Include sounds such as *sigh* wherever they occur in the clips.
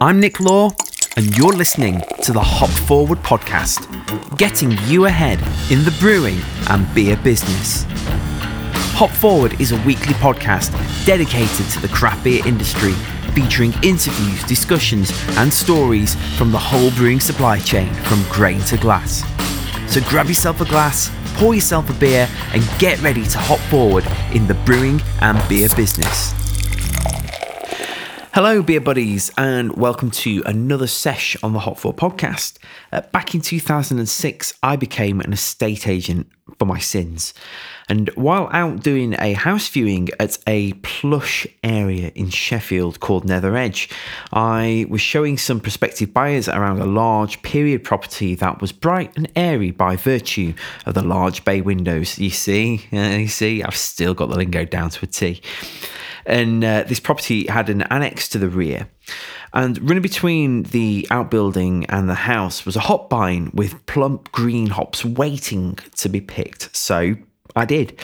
I'm Nick Law, and you're listening to the Hop Forward podcast, getting you ahead in the brewing and beer business. Hop Forward is a weekly podcast dedicated to the craft beer industry, featuring interviews, discussions, and stories from the whole brewing supply chain from grain to glass. So grab yourself a glass, pour yourself a beer, and get ready to hop forward in the brewing and beer business. Hello, beer buddies, and welcome to another sesh on the Hop Forward podcast. Uh, back in 2006, I became an estate agent for my sins. And while out doing a house viewing at a plush area in Sheffield called Nether Edge, I was showing some prospective buyers around a large period property that was bright and airy by virtue of the large bay windows. You see, *laughs* you see, I've still got the lingo down to a T. And uh, this property had an annex to the rear. And running between the outbuilding and the house was a hop vine with plump green hops waiting to be picked. So I did.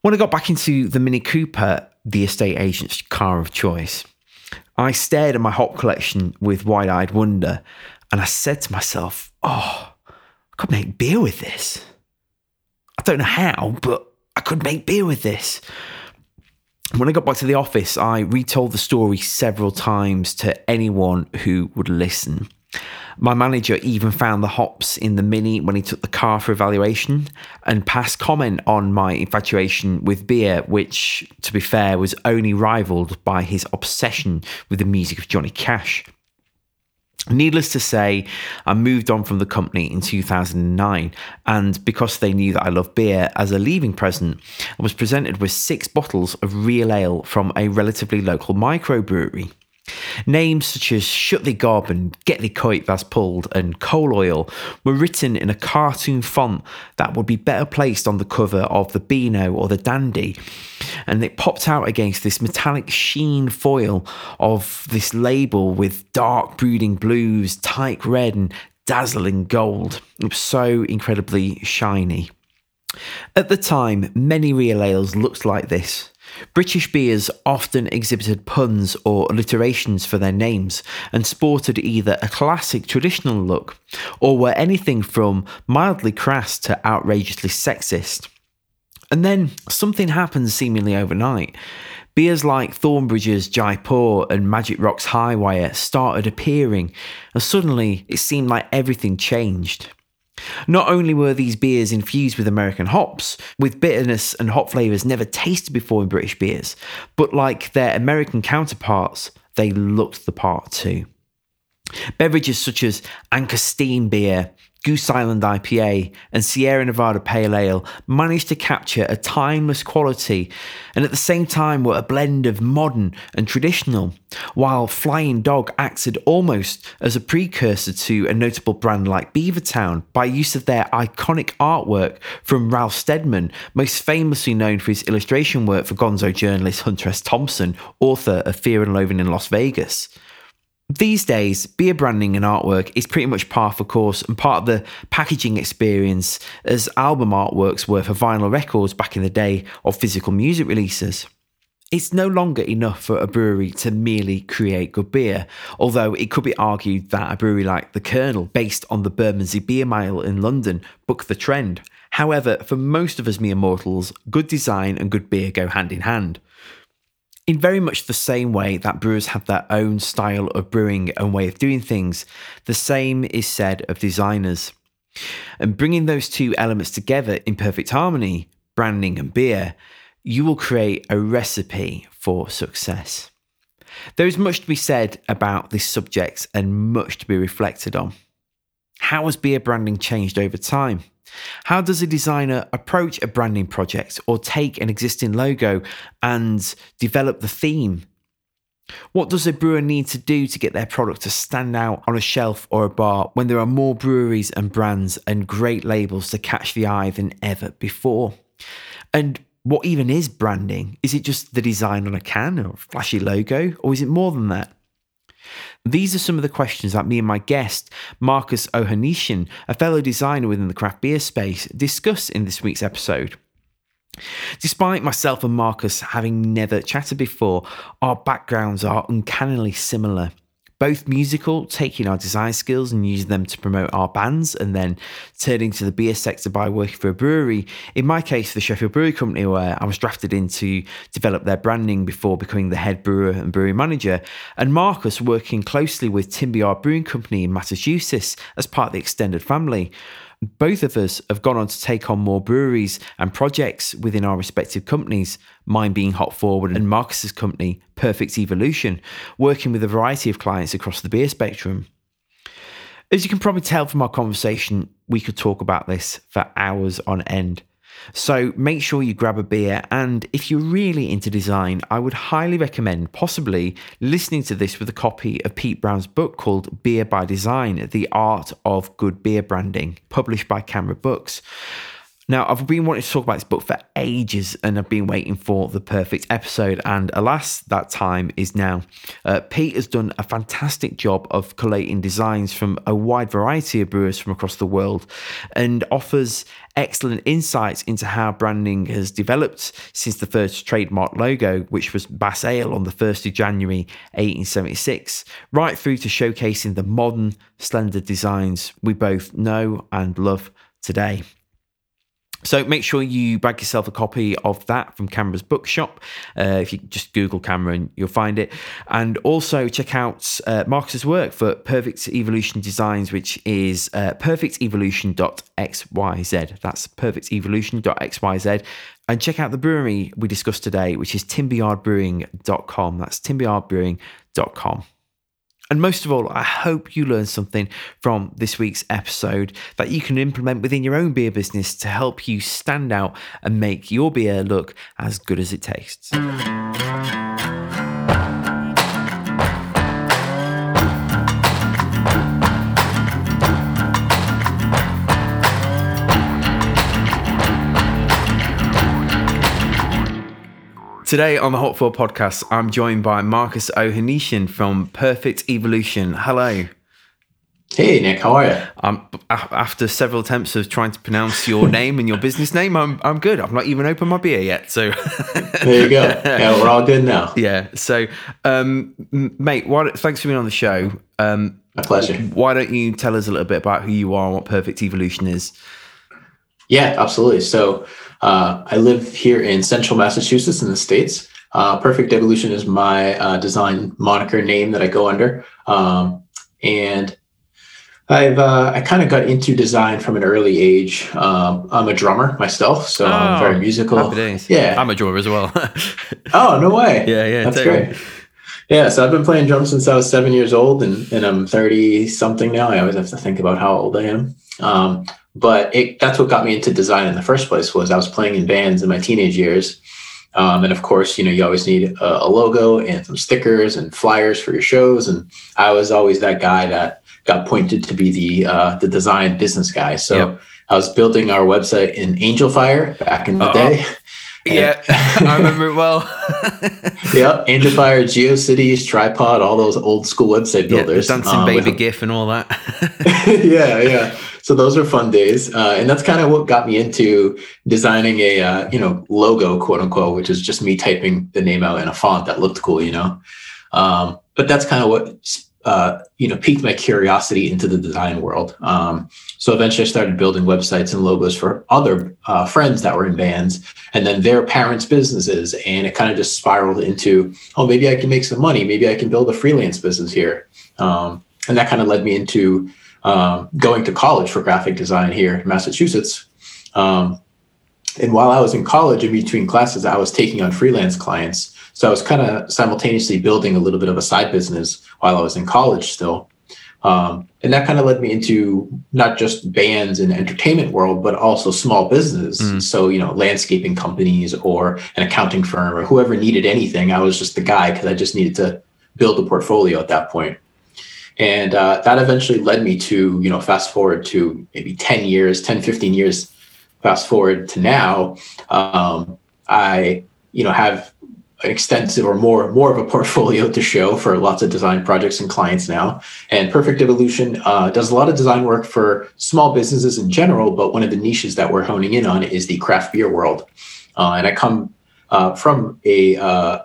When I got back into the Mini Cooper, the estate agent's car of choice, I stared at my hop collection with wide eyed wonder and I said to myself, oh, I could make beer with this. I don't know how, but I could make beer with this when I got back to the office, I retold the story several times to anyone who would listen. My manager even found the hops in the Mini when he took the car for evaluation and passed comment on my infatuation with beer, which, to be fair, was only rivaled by his obsession with the music of Johnny Cash. Needless to say, I moved on from the company in 2009, and because they knew that I love beer, as a leaving present, I was presented with six bottles of real ale from a relatively local microbrewery. Names such as Shut the Gob and Get the Kite That's Pulled and Coal Oil were written in a cartoon font that would be better placed on the cover of the Beano or the Dandy. And it popped out against this metallic sheen foil of this label with dark brooding blues, tight red, and dazzling gold. It was so incredibly shiny. At the time, many real ales looked like this. British beers often exhibited puns or alliterations for their names and sported either a classic traditional look or were anything from mildly crass to outrageously sexist. And then something happened seemingly overnight. Beers like Thornbridge's Jaipur and Magic Rock's Highwire started appearing, and suddenly it seemed like everything changed. Not only were these beers infused with American hops, with bitterness and hop flavours never tasted before in British beers, but like their American counterparts, they looked the part too. Beverages such as Anchor Steam beer, Goose Island IPA, and Sierra Nevada Pale Ale managed to capture a timeless quality and at the same time were a blend of modern and traditional, while Flying Dog acted almost as a precursor to a notable brand like Beavertown by use of their iconic artwork from Ralph Steadman, most famously known for his illustration work for gonzo journalist Hunter S. Thompson, author of Fear and Loathing in Las Vegas. These days, beer branding and artwork is pretty much par for course and part of the packaging experience as album artworks were for vinyl records back in the day of physical music releases. It's no longer enough for a brewery to merely create good beer, although it could be argued that a brewery like The Kernel, based on the Bermondsey Beer Mile in London, booked the trend. However, for most of us mere mortals, good design and good beer go hand in hand. In very much the same way that brewers have their own style of brewing and way of doing things, the same is said of designers. And bringing those two elements together in perfect harmony, branding and beer, you will create a recipe for success. There is much to be said about this subject and much to be reflected on. How has beer branding changed over time? How does a designer approach a branding project or take an existing logo and develop the theme? What does a brewer need to do to get their product to stand out on a shelf or a bar when there are more breweries and brands and great labels to catch the eye than ever before? And what even is branding? Is it just the design on a can or a flashy logo, or is it more than that? These are some of the questions that me and my guest, Marcus Ohanishian, a fellow designer within the craft beer space, discuss in this week's episode. Despite myself and Marcus having never chatted before, our backgrounds are uncannily similar. Both musical, taking our design skills and using them to promote our bands, and then turning to the beer sector by working for a brewery. In my case, the Sheffield Brewery Company, where I was drafted in to develop their branding before becoming the head brewer and brewery manager, and Marcus working closely with Timberyard Brewing Company in Massachusetts as part of the extended family. Both of us have gone on to take on more breweries and projects within our respective companies, mine being Hop Forward and Marcus's company, Perfect Evolution, working with a variety of clients across the beer spectrum. As you can probably tell from our conversation, we could talk about this for hours on end. So make sure you grab a beer. And if you're really into design, I would highly recommend possibly listening to this with a copy of Pete Brown's book called Beer by Design The Art of Good Beer Branding, published by CAMRA Books. Now, I've been wanting to talk about this book for ages and I've been waiting for the perfect episode. And alas, that time is now. Uh, Pete has done a fantastic job of collating designs from a wide variety of brewers from across the world and offers excellent insights into how branding has developed since the first trademark logo, which was Bass Ale on the 1st of January 1876, right through to showcasing the modern, slender designs we both know and love today. So make sure you bag yourself a copy of that from CAMRA's bookshop. Uh, if you just Google CAMRA and you'll find it. And also check out uh, Marcus's work for Perfect Evolution Designs, which is uh, perfectevolution.xyz. That's perfectevolution.xyz. And check out the brewery we discussed today, which is timberyardbrewing.com. That's timberyardbrewing.com. And most of all, I hope you learned something from this week's episode that you can implement within your own beer business to help you stand out and make your beer look as good as it tastes. Today on the Hot 4 podcast, I'm joined by Marcus Ohanesian from Perfect Evolution. Hello. Hey Nick, how are you? Um, after several attempts of trying to pronounce your *laughs* name and your business name, I'm I'm good. I've not even opened my beer yet, so there you go. *laughs* Yeah, we're all good now. Yeah. So, um, mate, why, thanks for being on the show. Um, My pleasure. Why don't you tell us a little bit about who you are and what Perfect Evolution is? Yeah, absolutely. So, uh, I live here in central Massachusetts in the States. Uh, Perfect Evolution is my uh, design moniker name that I go under. Um, and I've uh, I kind of got into design from an early age. Um, I'm a drummer myself, so oh, I'm very musical. Yeah, I'm a drummer as well. *laughs* oh no way! Yeah, yeah, that's great. Yeah, so I've been playing drums since I was seven years old, and, and I'm 30 something now. I always have to think about how old I am. Um, but it, that's what got me into design in the first place was I was playing in bands in my teenage years. Um, and of course, you know, you always need a, a, logo and some stickers and flyers for your shows. And I was always that guy that got pointed to be the uh, the design business guy. So yep. I was building our website in Angelfire back in the Uh-oh. day. *laughs* Yeah, I remember it well. *laughs* yeah, Angelfire, GeoCities, Tripod, all those old school website builders. Yeah, dancing um, baby GIF and all that. *laughs* yeah, yeah so those are fun days, uh, and that's kind of what got me into designing a uh, you know logo, quote unquote, which is just me typing the name out in a font that looked cool, you know. Um, but that's kind of what uh, you know piqued my curiosity into the design world. Um, so eventually, I started building websites and logos for other uh, friends that were in bands, and then their parents' businesses, and it kind of just spiraled into, oh, maybe I can make some money. Maybe I can build a freelance business here, um, and that kind of led me into um, going to college for graphic design here in Massachusetts. Um, and while I was in college, in between classes, I was taking on freelance clients. So I was kind of simultaneously building a little bit of a side business while I was in college still. Um, and that kind of led me into not just bands and entertainment world, but also small business. Mm. So, you know, landscaping companies or an accounting firm or whoever needed anything. I was just the guy because I just needed to build a portfolio at that point and uh, that eventually led me to you know fast forward to maybe 10 years 10 15 years fast forward to now um, i you know have an extensive or more more of a portfolio to show for lots of design projects and clients now. And perfect evolution uh, does a lot of design work for small businesses in general but one of the niches that we're honing in on is the craft beer world. Uh, and i come uh, from a uh,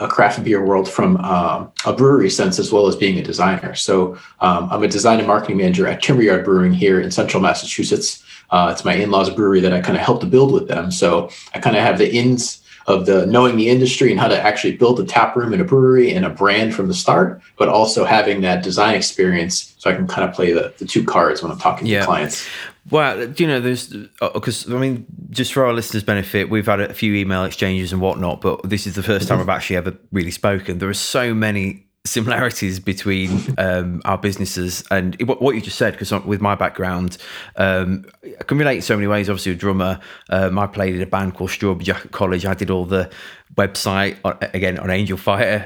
a craft beer world from um, a brewery sense as well as being a designer. So um, I'm a design and marketing manager at Timberyard Brewing here in central Massachusetts. Uh, it's my in-laws brewery that I kind of helped to build with them. So I kind of have the ins of the knowing the industry and how to actually build a tap room and a brewery and a brand from the start, but also having that design experience so I can kind of play the, the two cards when I'm talking yeah. to clients. Well, you know, there's because uh, I mean, just for our listeners' benefit, we've had a few email exchanges and whatnot, but this is the first time. I've actually ever really spoken. There are so many similarities between um, our businesses and what you just said because with my background um, i can relate in so many ways obviously a drummer um, i played in a band called strawberry jacket college i did all the website again on Angel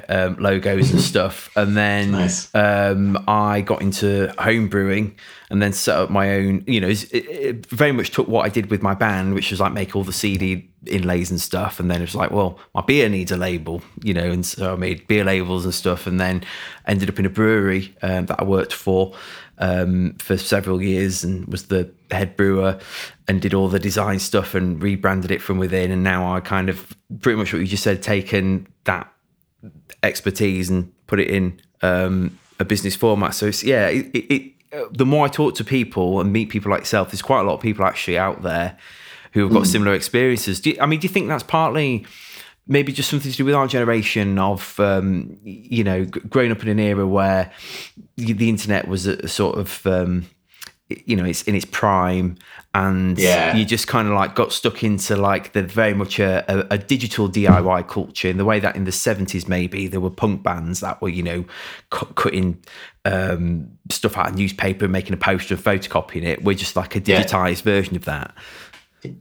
um, logos and *laughs* stuff and then nice. Um, i got into home brewing and then set up my own you know it, it very much took what i did with my band which was like make all the cd inlays and stuff. And then it was like, well, my beer needs a label, you know, and so I made beer labels and stuff. And then ended up in a brewery um, that I worked for um, for several years and was the head brewer and did all the design stuff and rebranded it from within. And now I kind of pretty much what you just said, taken that expertise and put it in um, a business format. So it's yeah, it, it, the more I talk to people and meet people like yourself, there's quite a lot of people actually out there who have got mm. similar experiences. You, I mean, do you think that's partly maybe just something to do with our generation of um, you know growing up in an era where the internet was a sort of um, you know it's in its prime and yeah. you just kind of like got stuck into like the very much a, a, a, digital DIY culture in the way that in the 70s maybe there were punk bands that were you know cutting um, stuff out of newspaper and making a poster and photocopying it we're just like a digitized yeah. version of that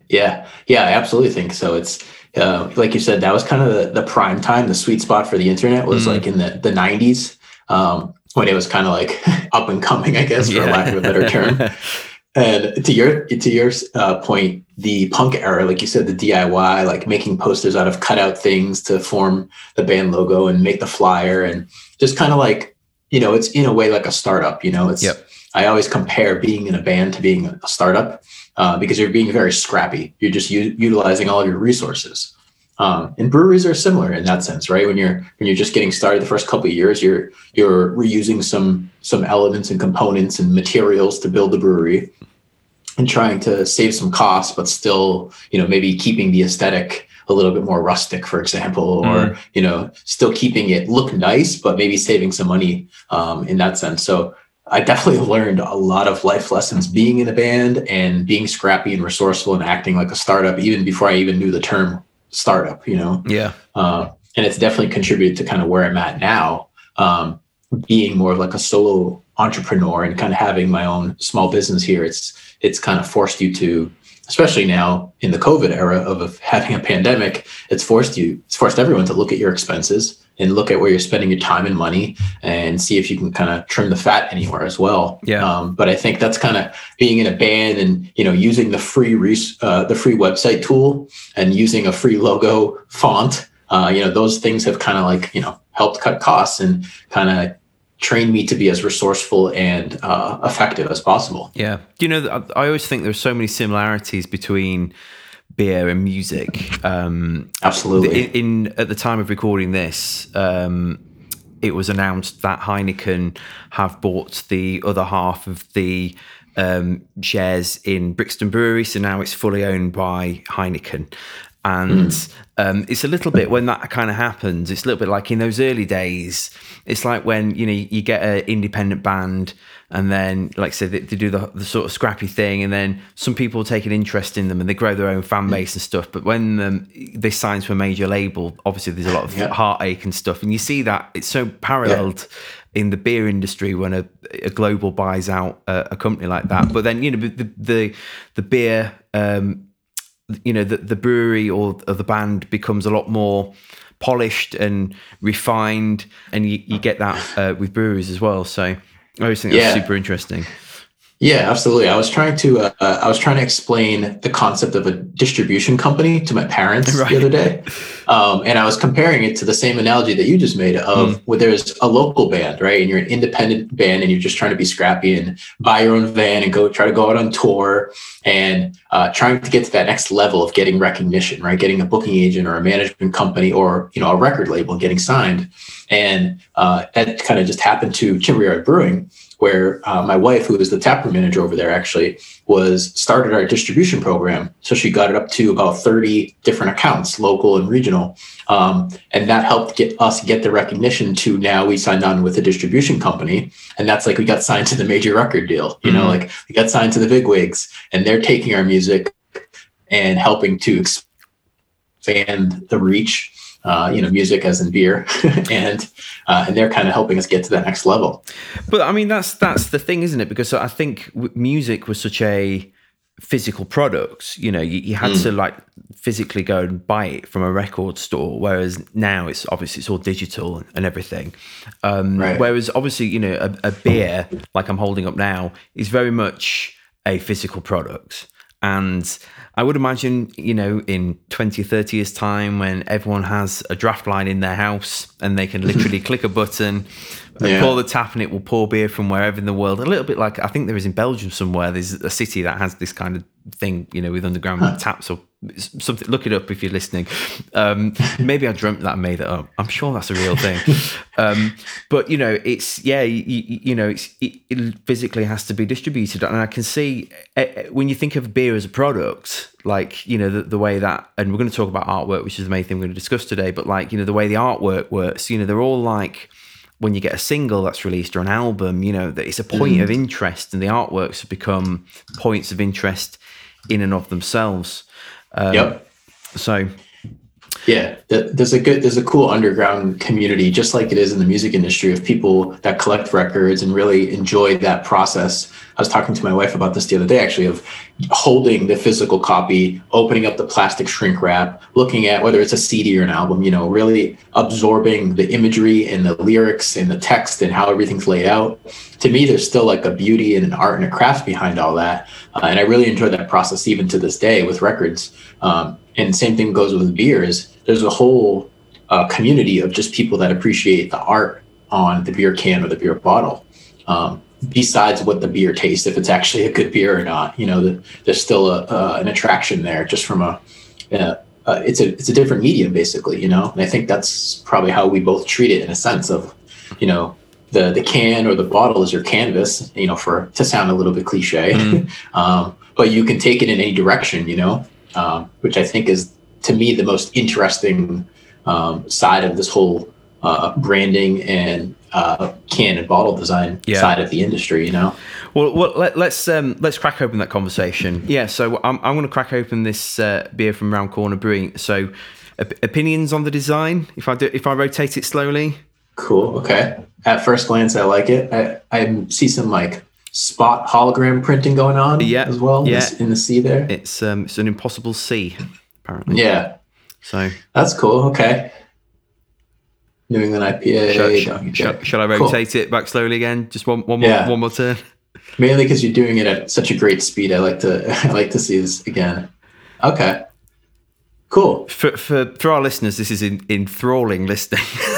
yeah, yeah, I absolutely think so. It's uh, like you said, that was kind of the, the, prime time, the sweet spot for the internet was mm. like in the the '90s um, when it was kind of like *laughs* up and coming, I guess, for yeah. lack of a better term. *laughs* and to your to your uh, point, the punk era, like you said, the DIY, like making posters out of cutout things to form the band logo and make the flyer, and just kind of like you know, it's in a way like a startup. You know, it's. Yep. I always compare being in a band to being a startup uh, because you're being very scrappy. You're just u- utilizing all of your resources. Um, and breweries are similar in that sense, right? When you're when you're just getting started, the first couple of years, you're you're reusing some some elements and components and materials to build the brewery, and trying to save some costs, but still, you know, maybe keeping the aesthetic a little bit more rustic, for example, or mm. you know, still keeping it look nice, but maybe saving some money um, in that sense. So I definitely *laughs* learned a lot of life lessons being in a band and being scrappy and resourceful and acting like a startup, even before I even knew the term startup, you know? Yeah. Uh, and it's definitely contributed to kind of where I'm at now, um, being more like a solo entrepreneur and kind of having my own small business here. It's, it's kind of forced you to, especially now in the COVID era of having a pandemic, it's forced you, it's forced everyone to look at your expenses and look at where you're spending your time and money and see if you can kind of trim the fat anywhere as well. Yeah. Um, but I think that's kind of being in a band and you know using the free res- uh, the free website tool and using a free logo font. Uh, you know those things have kind of like you know helped cut costs and kind of trained me to be as resourceful and uh, effective as possible. Yeah. You know, I always think there's so many similarities between beer and music. Um, Absolutely. In, in, at the time of recording this, um, it was announced that Heineken have bought the other half of the um, shares in Brixton Brewery, so now it's fully owned by Heineken. And mm. um, it's a little bit when that kind of happens. It's a little bit like in those early days. It's like when you know you get an independent band and then like I said they, they do the, the, sort of scrappy thing and then some people take an interest in them and they grow their own fan base and stuff but when um, they sign to a major label obviously there's a lot of yeah. heartache and stuff and you see that it's so paralleled yeah. in the beer industry when a, a global buys out a, a, company like that but then you know the the, the beer um, you know the, the brewery or, or the band becomes a lot more polished and refined and you, you get that uh, with breweries as well so I always think that's yeah. super interesting. Yeah, absolutely. I was trying to uh, I was trying to explain the concept of a distribution company to my parents right. the other day, um, and I was comparing it to the same analogy that you just made of mm. where there's a local band, right, and you're an independent band, and you're just trying to be scrappy and buy your own van and go try to go out on tour and uh, trying to get to that next level of getting recognition, right, getting a booking agent or a management company or you know a record label and getting signed, and uh, that kind of just happened to Timberyard Brewing where uh, my wife, who is the taproom manager over there, actually was started our distribution program. So she got it up to about 30 different accounts, local and regional. Um, and that helped get us get the recognition to now we signed on with a distribution company. And that's like we got signed to the major record deal, you mm-hmm. know, like we got signed to the big wigs and they're taking our music and helping to expand the reach uh, you know, music as in beer, *laughs* and uh, and they're kind of helping us get to that next level. But I mean, that's that's the thing, isn't it? Because I think music was such a physical product. You know, you, you had mm. to like physically go and buy it from a record store, whereas now it's obviously it's all digital and everything. Um, right. Whereas obviously, you know, a, a beer like I'm holding up now is very much a physical product and I would imagine, you know, in 20, 30 years' time, when everyone has a draft line in their house and they can *laughs* literally click a button, yeah. pull the tap, and it will pour beer from wherever in the world. A little bit like I think there is in Belgium somewhere. There's a city that has this kind of thing, you know, with underground huh. taps or something. Look it up if you're listening. Um, *laughs* maybe I dreamt that and made it up. I'm sure that's a real thing. Um, but you know, it's yeah, you, you know, it's it, it, physically has to be distributed, and I can see uh, when you think of beer as a product, like you know the, the way that, and we're going to talk about artwork, which is the main thing we're going to discuss today. But like you know the way the artwork works, you know, they're all like when you get a single that's released or an album, you know, that it's a point mm. of interest and the artworks have become points of interest in and of themselves. Um, yep. So, yeah, there's a good, there's a cool underground community, just like it is in the music industry, of people that collect records and really enjoy that process. I was talking to my wife about this the other day, actually, of holding the physical copy, opening up the plastic shrink wrap, looking at whether it's a CD or an album, you know, really absorbing the imagery and the lyrics and the text and how everything's laid out. To me, there's still like a beauty and an art and a craft behind all that. Uh, and I really enjoy that process even to this day with records. Um, and same thing goes with beers. There's a whole uh, community of just people that appreciate the art on the beer can or the beer bottle. Um, besides what the beer tastes, if it's actually a good beer or not, you know, the, there's still a, uh, an attraction there just from a, uh, uh, it's a it's a different medium basically, you know. And I think that's probably how we both treat it in a sense of, you know, the the can or the bottle is your canvas, you know, for to sound a little bit cliche, mm. *laughs* um, but you can take it in any direction, you know, um, which I think is to me the most interesting um, side of this whole uh, branding and uh, can and bottle design yeah. side of the industry. You know. Well, well let, us let's, um, let's crack open that conversation. Yeah, so I'm I'm going to crack open this uh, beer from Round Corner Brewing. So, op- opinions on the design? If I do, if I rotate it slowly. Cool. Okay. At first glance, I like it. I I see some like spot hologram printing going on. Yeah. As well. Yeah. In the sea there. It's um it's an impossible sea, apparently. Yeah. So that's cool. Okay. New England IPA. Shall, shall, shall I rotate cool. it back slowly again? Just one, one more, yeah. one more turn. Mainly because you're doing it at such a great speed. I like to, *laughs* I like to see this again. Okay, cool. For for for our listeners, this is in, enthralling listening. *laughs*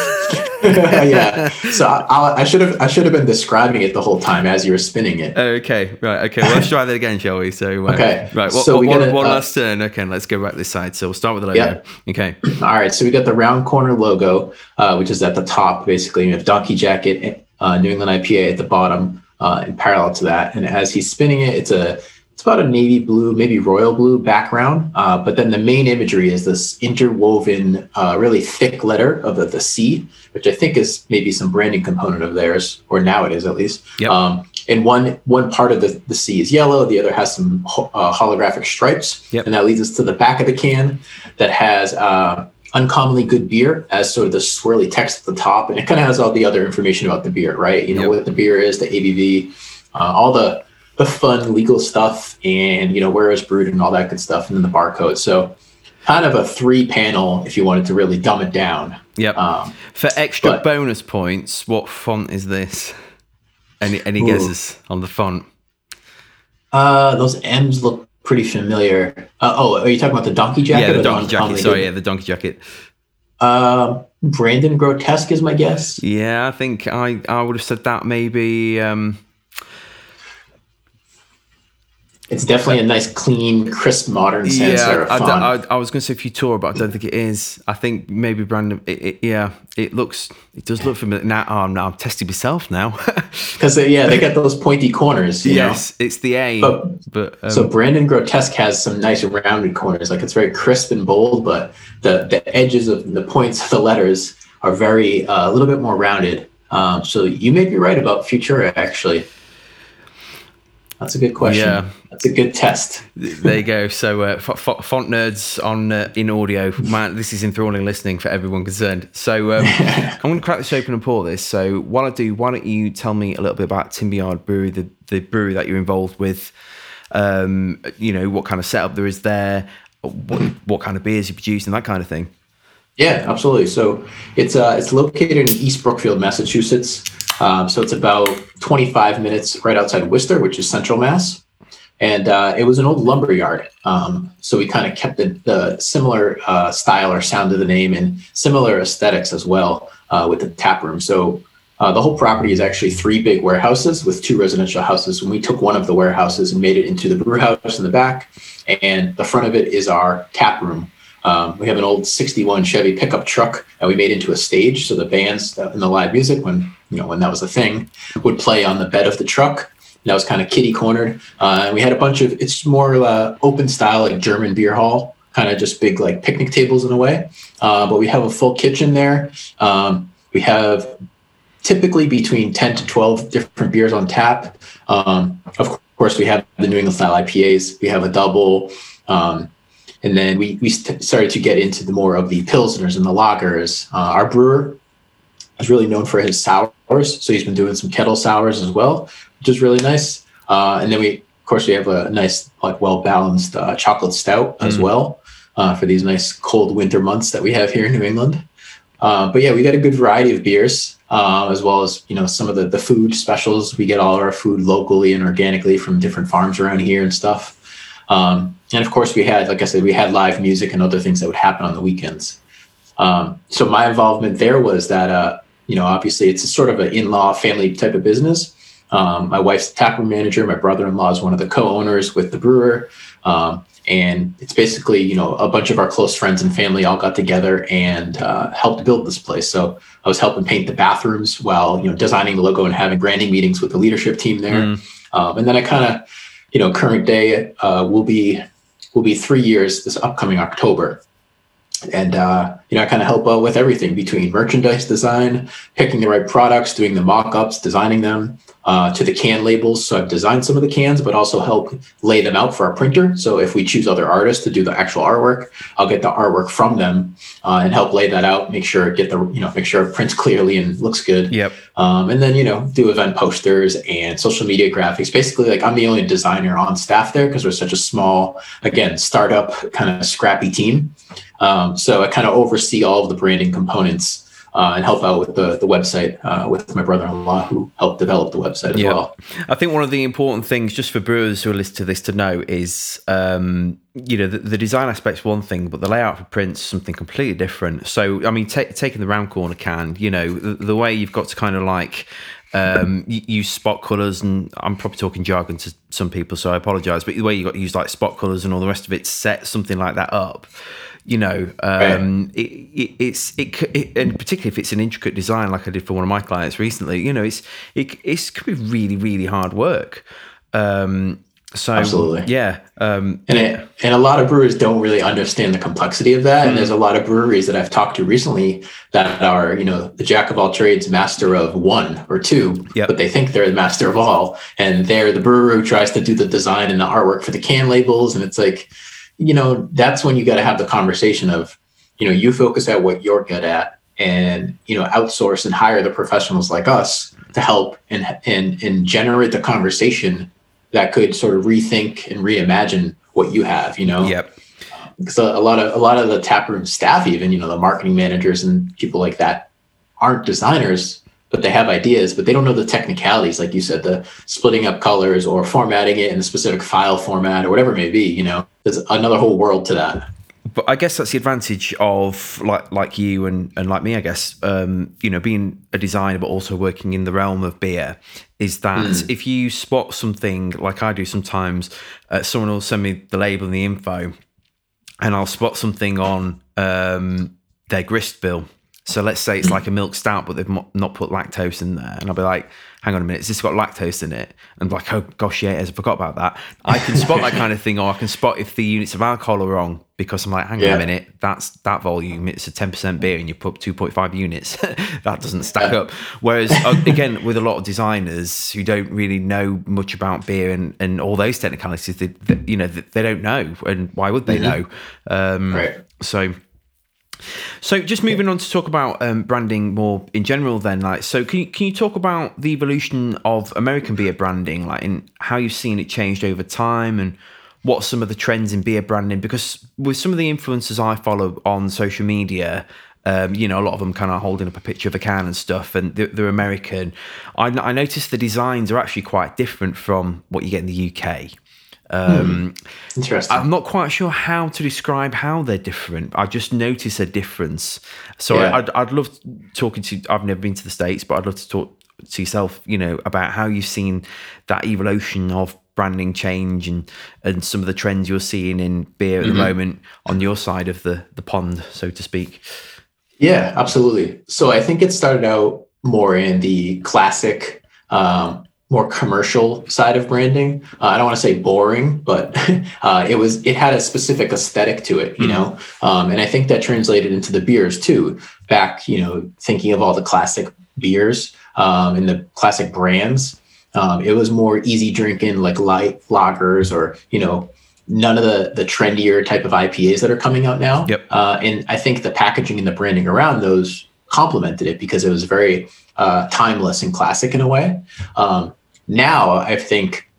*laughs* yeah. So I, I, should have I should have been describing it the whole time as you were spinning it. Okay. Right. Okay. Well, let's try that again, shall we? So uh, okay. Right. so we one, one uh, last turn. Okay. Let's go back this side. So we'll start with the logo. Okay. *clears throat* All right. So we got the round corner logo, uh, which is at the top. Basically, we have Donkey Jacket, uh, New England IPA at the bottom, uh, in parallel to that. And as he's spinning it, it's a it's about a navy blue, maybe royal blue background. Uh, but then the main imagery is this interwoven, uh, really thick letter of the, the C, which I think is maybe some branding component of theirs, or now it is at least. Yep. Um, and one one part of the, the C is yellow, the other has some uh, holographic stripes. Yep. And that leads us to the back of the can that has uh, uncommonly good beer as sort of the swirly text at the top. And it kind of has all the other information about the beer, right? You know, yep. what the beer is, the ABV, uh, all the the fun legal stuff and you know where it's brewed and all that good stuff and then the barcode so kind of a three panel if you wanted to really dumb it down yep um, for extra but, bonus points what font is this any any guesses on the font Uh, those M's look pretty familiar. Uh, oh, are you talking about the donkey jacket? Yeah, the donkey one jacket. Sorry, yeah, the donkey jacket. Uh, Brandon Grotesque is my guess. Yeah, I think I, I would have said that maybe. Um, It's definitely a nice, clean, crisp, modern sans yeah, I. I, I, was going to say Futura, but I don't think it is. I think maybe Brandon. It, it, yeah, it looks. It does look familiar. Now, oh, now I'm testing myself now. *laughs* Because yeah, they got those pointy corners. You yes, it's the A. But- but um, So Brandon Grotesque has some nice rounded corners. Like it's very crisp and bold, but the the edges of the points of the letters are very uh, a little bit more rounded. Um, so you may be right about Futura. Actually, that's a good question. Yeah. That's a good test. there you go. So uh, f- f- font nerds on uh, in audio, man, this is enthralling listening for everyone concerned. So um, *laughs* I'm going to crack this open and pour this. So while I do, why don't you tell me a little bit about Timberyard Brewery, the the brewery that you're involved with? Um, you know what kind of setup there is there, what, what kind of beers you produce, and that kind of thing. Yeah, absolutely. So it's uh, it's located in East Brookfield, Massachusetts. Um, so it's about 25 minutes right outside Worcester, which is Central Mass. And uh, it was an old lumber yard. Um, so we kind of kept the, the similar uh, style or sound of the name and similar aesthetics as well uh, with the tap room. So uh, the whole property is actually three big warehouses with two residential houses. And we took one of the warehouses and made it into the brew house in the back. And the front of it is our tap room. Um, we have an old 61 Chevy pickup truck that we made into a stage. So the bands and the live music, when you know when that was a thing, would play on the bed of the truck. That was kind of kitty cornered. Uh, and we had a bunch of it's more uh, open style like German beer hall, kind of just big like picnic tables in a way. Uh, but we have a full kitchen there. Um, we have typically between 10 to 12 different beers on tap. Um, of course, we have the New England style IPAs. We have a double. Um, and then we, we st- started to get into the more of the pilsners and the lagers. Uh, our brewer is really known for his sours, so he's been doing some kettle sours as well, which is really nice. Uh, and then we, of course, we have a nice, like, well balanced uh, chocolate stout as Mm. well uh, for these nice cold winter months that we have here in New England. Uh, but yeah, we got a good variety of beers, uh, as well as you know some of the the food specials. We get all our food locally and organically from different farms around here and stuff. Um, and of course, we had, like I said, we had live music and other things that would happen on the weekends. Um, so my involvement there was that, uh, you know, obviously it's a sort of an in-law family type of business. Um, my wife's the taproom manager. My brother-in-law is one of the co-owners with the brewer. Um, and it's basically, you know, a bunch of our close friends and family all got together and uh, helped build this place. So I was helping paint the bathrooms while, you know, designing the logo and having branding meetings with the leadership team there. Mm. Um, and then I kind of, you know, current day uh, will be will be three years this upcoming October. And uh, you know, I kind of help out with everything between merchandise design, picking the right products, doing the mock-ups, designing them, uh, to the can labels. So I've designed some of the cans, but also help lay them out for our printer. So if we choose other artists to do the actual artwork, I'll get the artwork from them uh, and help lay that out, make sure get the you know make sure it prints clearly and looks good. Yep. Um, and then you know do event posters and social media graphics. Basically, like I'm the only designer on staff there because we're such a small, again, startup kind of scrappy team. Um, so I kind of oversee all of the branding components uh, and help out with the the website uh, with my brother-in-law who helped develop the website as Yeah. well. I think one of the important things, just for brewers who are listening to this, to know is, um, you know, the, the design aspect's one thing, but the layout for prints something completely different. So, I mean, ta taking the round corner can, you know, the, the way you've got to kind of like um, y- use spot colors, and I'm probably talking jargon to some people, so I apologize. But the way you got to use like spot colors and all the rest of it, to set something like that up. You know, um, it, it, it's it, it, and particularly if it's an intricate design, like I did for one of my clients recently. You know, it's it it's could be really really hard work. Um, so Absolutely. yeah, um, And it, and a lot of brewers don't really understand the complexity of that. And there's a lot of breweries that I've talked to recently that are, you know, the jack of all trades, master of one or two, Yep. but they think they're the master of all. And they're the brewer who tries to do the design and the artwork for the can labels. And it's like, you know, that's when you got to have the conversation of, you know, you focus at what you're good at and, you know, outsource and hire the professionals like us to help and, and, and generate the conversation that could sort of rethink and reimagine what you have, you know? yep, Because a, a lot of a lot of the taproom staff, even you know, the marketing managers and people like that, aren't designers, but they have ideas, but they don't know the technicalities, like you said, the splitting up colors or formatting it in a specific file format or whatever it may be. You know, there's another whole world to that. But I guess that's the advantage of like like you and, and like me, I guess, um, you know, being a designer but also working in the realm of beer, is that mm. if you spot something like I do sometimes, uh, someone will send me the label and the info, and I'll spot something on um, their grist bill so let's say it's like a milk stout, but they've not put lactose in there, and I'll be like, "Hang on a minute, has this got lactose in it?" And like, "Oh gosh, yeah, I forgot about that." I can spot that kind of thing, or I can spot if the units of alcohol are wrong because I'm like, "Hang yeah. on a minute, that's that volume. It's a 10% beer, and you put 2.5 units. *laughs* that doesn't stack up." Whereas uh, again, with a lot of designers who don't really know much about beer and, and all those technicalities, they, they you know, they don't know, and why would they mm-hmm. know? Um, right. So so, just moving on to talk about um, branding more in general, then, like, so can you, can you talk about the evolution of American beer branding, like, in how you've seen it changed over time, and what some of the trends in beer branding? Because with some of the influencers I follow on social media, um, you know, a lot of them kind of holding up a picture of a can and stuff, and they're, they're American. I, I noticed the designs are actually quite different from what you get in the UK. Um, hmm. Interesting. I'm not quite sure how to describe how they're different. I just notice a difference. So yeah. I'd, I'd love talking to. I've never been to the states, but I'd love to talk to yourself. You know about how you've seen that evolution of branding change and and some of the trends you're seeing in beer at mm-hmm. the moment on your side of the the pond, so to speak. Yeah, absolutely. So I think it started out more in the classic um, more commercial side of branding. Uh, I don't want to say boring, but *laughs* uh, it was it had a specific aesthetic to it, you mm-hmm. know. Um, and I think that translated into the beers too. Back, you know, thinking of all the classic beers um, and the classic brands, um, it was more easy drinking, like light lagers, or you know, none of the the trendier type of IPAs that are coming out now. Yep. Uh, and I think the packaging and the branding around those complemented it because it was very uh, timeless and classic in a way. Um, now I think,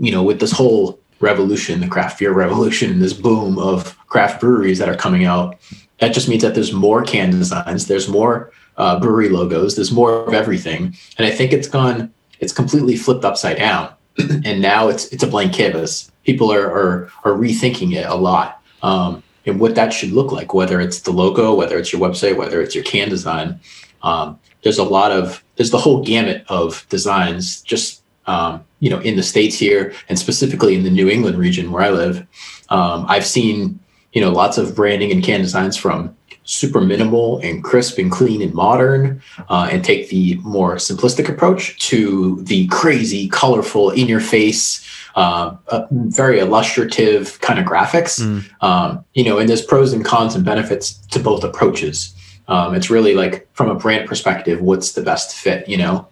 you know, with this whole revolution, the craft beer revolution, this boom of craft breweries that are coming out, that just means that there's more can designs, there's more uh, brewery logos, there's more of everything, and I think it's gone, it's completely flipped upside down, *clears throat* and now it's it's a blank canvas. People are are, are rethinking it a lot. Um, and what that should look like, whether it's the logo, whether it's your website, whether it's your can design. Um, there's a lot of there's the whole gamut of designs just um, you know, in the states here, and specifically in the New England region where I live, um, I've seen you know lots of branding and can designs from super minimal and crisp and clean and modern, uh, and take the more simplistic approach to the crazy, colorful, in your face. Uh, uh, very illustrative kind of graphics, mm. um, you know, and there's pros and cons and benefits to both approaches. Um, it's really like from a brand perspective, what's the best fit, you know?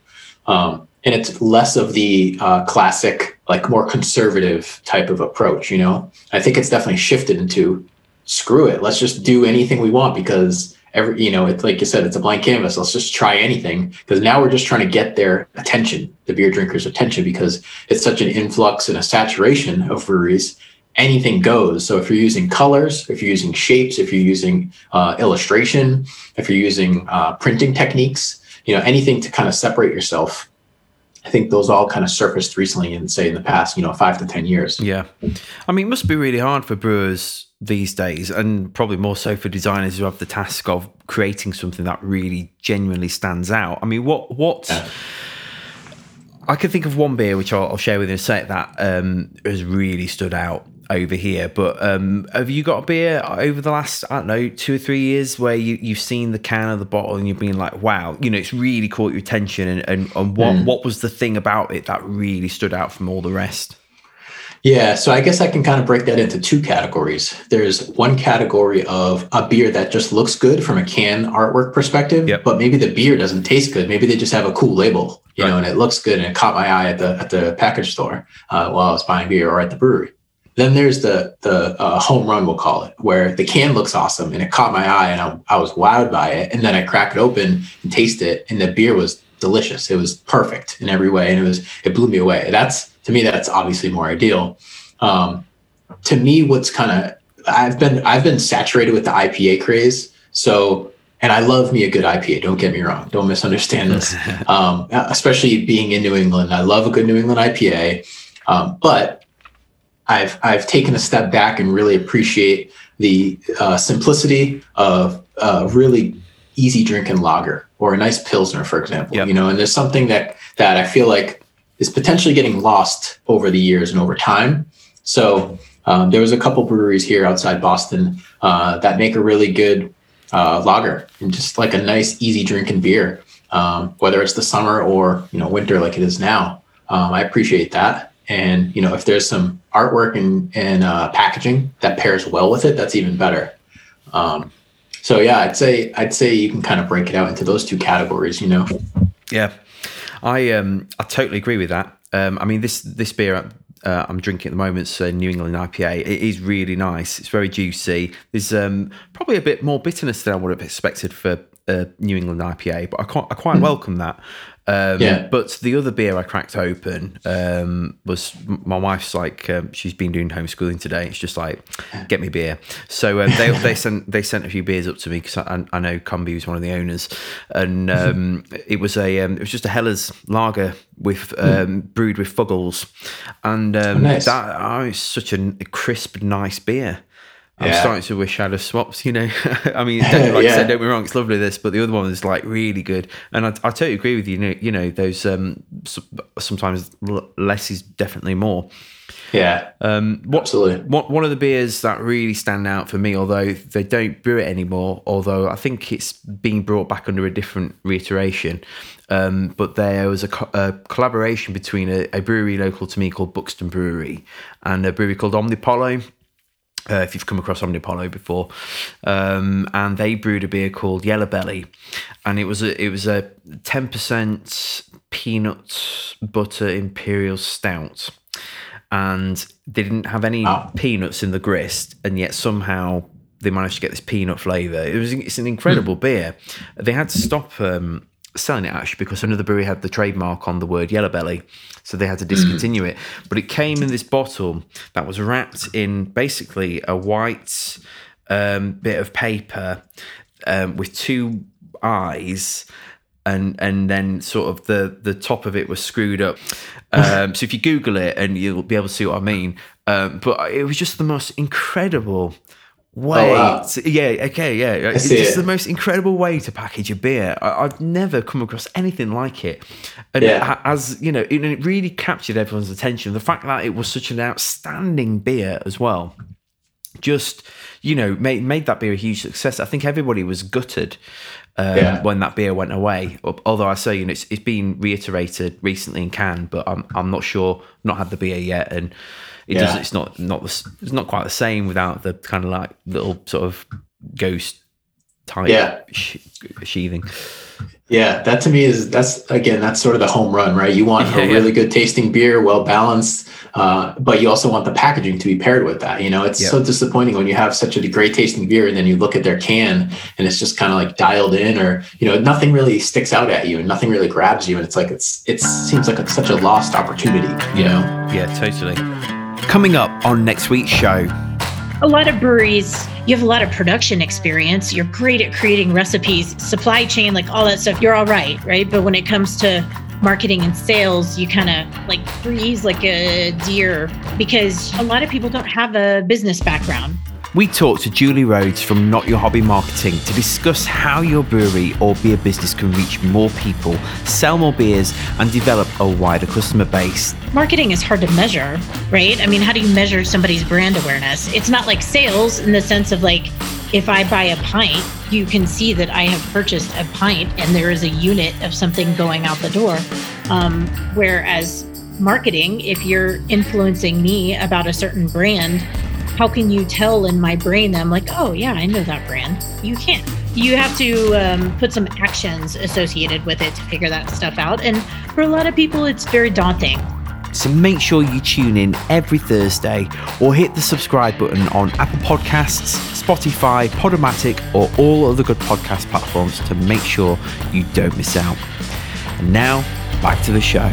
Um, and it's less of the uh, classic like more conservative type of approach you know? I think it's definitely shifted into screw it let's just do anything we want because every you know it's like you said it's a blank canvas let's just try anything because now we're just trying to get their attention the beer drinkers attention because it's such an influx and a saturation of breweries. Anything goes so if you're using colors if you're using shapes if you're using uh, illustration if you're using uh, printing techniques you know anything to kind of separate yourself I think those all kind of surfaced recently in say in the past, you know, five to ten years. Yeah, I mean, it must be really hard for brewers these days, and probably more so for designers who have the task of creating something that really genuinely stands out. I mean, what what? Yeah. I can think of one beer which I'll, I'll share with you in a sec that um, has really stood out over here. But um, have you got a beer over the last I don't know two or three years where you you've seen the can or the bottle and you've been like, wow, you know, it's really caught your attention, and and, and what mm. what was the thing about it that really stood out from all the rest? Yeah, so I guess I can kind of break that into two categories. There's one category of a beer that just looks good from a can artwork perspective, yep. but maybe the beer doesn't taste good. Maybe they just have a cool label, you right. know, and it looks good and it caught my eye at the at the package store uh, while I was buying beer or at the brewery. Then there's the the uh, home run, we'll call it, where the can looks awesome and it caught my eye and I, I was wowed by it. And then I crack it open and taste it, and the beer was delicious. It was perfect in every way, and it was it blew me away. That's to me, that's obviously more ideal. Um, to me, what's kind of I've been I've been saturated with the IPA craze. So and I love me a good IPA. Don't get me wrong. Don't misunderstand this. *laughs* um, especially being in New England, I love a good New England IPA. Um, but I've I've taken a step back and really appreciate the uh, simplicity of uh, really easy drinking lager or a nice pilsner, for example. Yep. You know, and there's something that that I feel like is potentially getting lost over the years and over time. So um, there was a couple breweries here outside Boston uh, that make a really good uh, lager and just like a nice, easy drinking beer, um, whether it's the summer or you know winter like it is now. Um, I appreciate that, and you know if there's some artwork and and uh, packaging that pairs well with it, that's even better. Um, so yeah, I'd say I'd say you can kind of break it out into those two categories. You know. Yeah, I um I totally agree with that. Um, I mean this this beer uh, I'm drinking at the moment, so New England IPA. It is really nice. It's very juicy. There's um, probably a bit more bitterness than I would have expected for a New England IPA, but I quite, I quite mm. welcome that. Um, yeah. But the other beer I cracked open um, was my wife's like um, she's been doing homeschooling today. It's just like get me beer. So um, they *laughs* they sent they sent a few beers up to me because I, I, know Combi was one of the owners, and *laughs* um, it was a um, it was just a Helles lager with mm. brewed with Fuggles, and oh, nice. that oh, it's such a crisp, nice beer. I'm yeah. starting to wish I'd have swapped, you know. *laughs* I mean, *laughs* like yeah. I said, don't be wrong, it's lovely this, but the other one is like really good. And I, I totally agree with you. You know, you know those um, sometimes less is definitely more. Yeah. Um, what, absolutely. What, one of the beers that really stand out for me, although they don't brew it anymore, although I think it's being brought back under a different reiteration. Um, but there was a, co- a collaboration between a, a, brewery local to me called Buxton Brewery and a brewery called Omnipollo uh, if you've come across Omni Omnipollo before, um, and they brewed a beer called Yellow Belly, and it was a it was a ten percent peanut butter imperial stout, and they didn't have any oh. peanuts in the grist, and yet somehow they managed to get this peanut flavor. It was it's an incredible *laughs* beer. They had to stop um, selling it actually because another brewery had the trademark on the word Yellow Belly, so they had to discontinue it. But it came in this bottle that was wrapped in basically a white um, bit of paper um, with two eyes. And and then sort of the the top of it was screwed up. *laughs* Um, so if you Google it, and you'll be able to see what I mean. Um, but it was just the most incredible way. Oh, wow. yeah, okay, yeah. It's just it. the most incredible way to package a beer. I, have never come across anything like it. And yeah. as you know, it, it really captured everyone's attention. The fact that it was such an outstanding beer as well, just you know, made made that beer a huge success. I think everybody was gutted. Um, yeah. when that beer went away. Although I say, you know, it's, it's been reiterated recently in cans, but I'm I'm not sure. Not had the beer yet, and it yeah. does. It's not not the, it's not quite the same without the kind of like little sort of ghost type yeah. sheathing. Yeah, that to me is that's again that's sort of the home run, right? You want *laughs* yeah, a really yeah. good tasting beer, well balanced, uh, but you also want the packaging to be paired with that. You know, it's yep. so disappointing when you have such a great tasting beer and then you look at their can and it's just kind of like dialed in, or you know, nothing really sticks out at you and nothing really grabs you, and it's like it's it seems like it's such a lost opportunity. You know? Yeah, totally. Coming up on next week's show. A lot of breweries, you have a lot of production experience. You're great at creating recipes, supply chain, like all that stuff. You're all right, right? But when it comes to marketing and sales, you kind of like freeze like a deer because a lot of people don't have a business background. We talked to Julie Rhodes from Not Your Hobby Marketing to discuss how your brewery or beer business can reach more people, sell more beers, and develop a wider customer base. Marketing is hard to measure, right? I mean, how do you measure somebody's brand awareness? It's not like sales in the sense of like, if I buy a pint, you can see that I have purchased a pint and there is a unit of something going out the door. Um, whereas marketing, if you're influencing me about a certain brand, how can you tell in my brain that I'm like, oh, yeah, I know that brand? You can't. You have to um, put some actions associated with it to figure that stuff out. And for a lot of people, it's very daunting. So make sure you tune in every Thursday or hit the subscribe button on Apple Podcasts, Spotify, Podomatic, or all other good podcast platforms to make sure you don't miss out. And now, back to the show.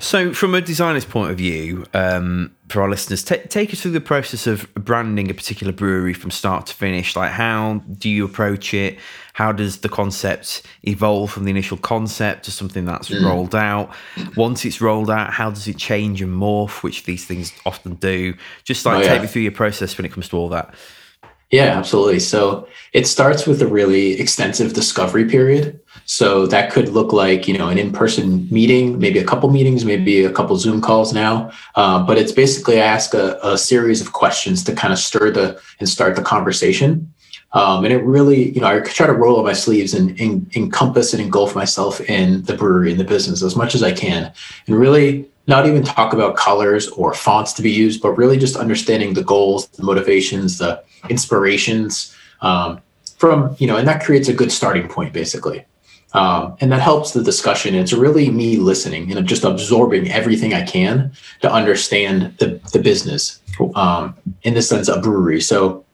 So, from a designer's point of view, um, for our listeners, t- take us through the process of branding a particular brewery from start to finish. Like, how do you approach it? How does the concept evolve from the initial concept to something that's mm. rolled out? Once it's rolled out, how does it change and morph, which these things often do? Just like oh, yeah. take me through your process when it comes to all that. Yeah, absolutely. So it starts with a really extensive discovery period. So that could look like, you know, an in-person meeting, maybe a couple meetings, maybe a couple Zoom calls now. Uh, but it's basically I ask a, a, series of questions to kind of stir the and start the conversation. Um, and it really, you know, I try to roll up my sleeves and, and encompass and engulf myself in the brewery and the business as much as I can, and really not even talk about colors or fonts to be used, but really just understanding the goals, the motivations, the inspirations um, from, you know, and that creates a good starting point basically. Um, and that helps the discussion. It's really me listening and just absorbing everything I can to understand the, the business, um, in the sense of brewery. So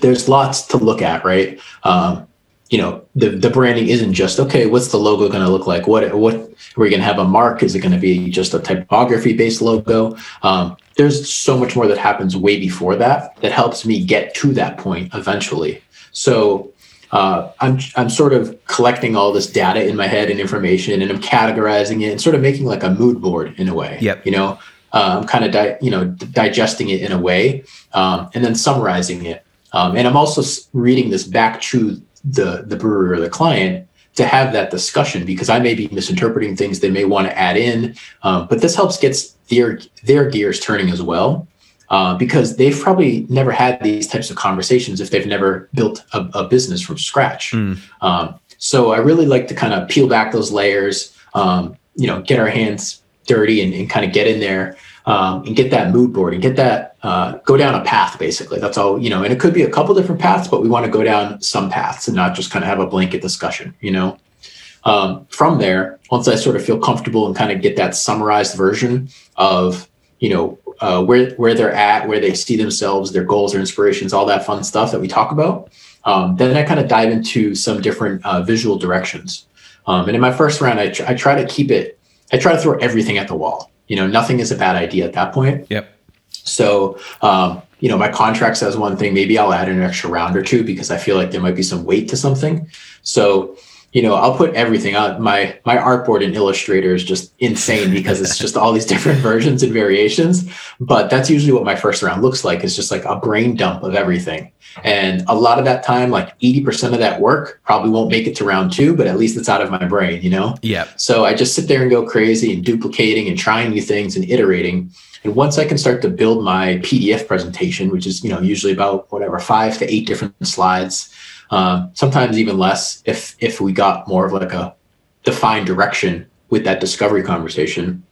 there's lots to look at, right? Um, you know, the, the branding isn't just, okay, what's the logo going to look like? What, what, are we going to have a mark? Is it going to be just a typography based logo? Um, there's so much more that happens way before that that helps me get to that point eventually. So uh, I'm I'm sort of collecting all this data in my head and information, and I'm categorizing it and sort of making like a mood board in a way. Yep. You know, uh, I'm kind of di- you know digesting it in a way, um, and then summarizing it. Um, and I'm also reading this back to the the brewer or the client to have that discussion because I may be misinterpreting things they may want to add in, um, but this helps gets their their gears turning as well. Uh, because they've probably never had these types of conversations if they've never built a, a business from scratch. Mm. Um, so I really like to kind of peel back those layers, um, you know, get our hands dirty and, and kind of get in there um, and get that mood board and get that uh, go down a path. Basically, that's all you know. And it could be a couple different paths, but we want to go down some paths and not just kind of have a blanket discussion. You know. Um, from there, once I sort of feel comfortable and kind of get that summarized version of you know uh, where where they're at, where they see themselves, their goals, their inspirations, all that fun stuff that we talk about. Um, then I kind of dive into some different uh, visual directions. Um, and in my first round, I, tr- I try to keep it. I try to throw everything at the wall. You know, nothing is a bad idea at that point. Yep. So, um, you know, my contract says one thing. Maybe I'll add an extra round or two because I feel like there might be some weight to something. So you know, I'll put everything on my my artboard in Illustrator is just insane because it's just all these *laughs* different versions and variations. But that's usually what my first round looks like. It's just like a brain dump of everything. And a lot of that time, like 80% of that work probably won't make it to round two, but at least it's out of my brain, you know? Yeah. So I just sit there and go crazy and duplicating and trying new things and iterating. And once I can start to build my PDF presentation, which is, you know, usually about whatever, five to eight different slides, um, sometimes even less if if we got more of like a defined direction with that discovery conversation.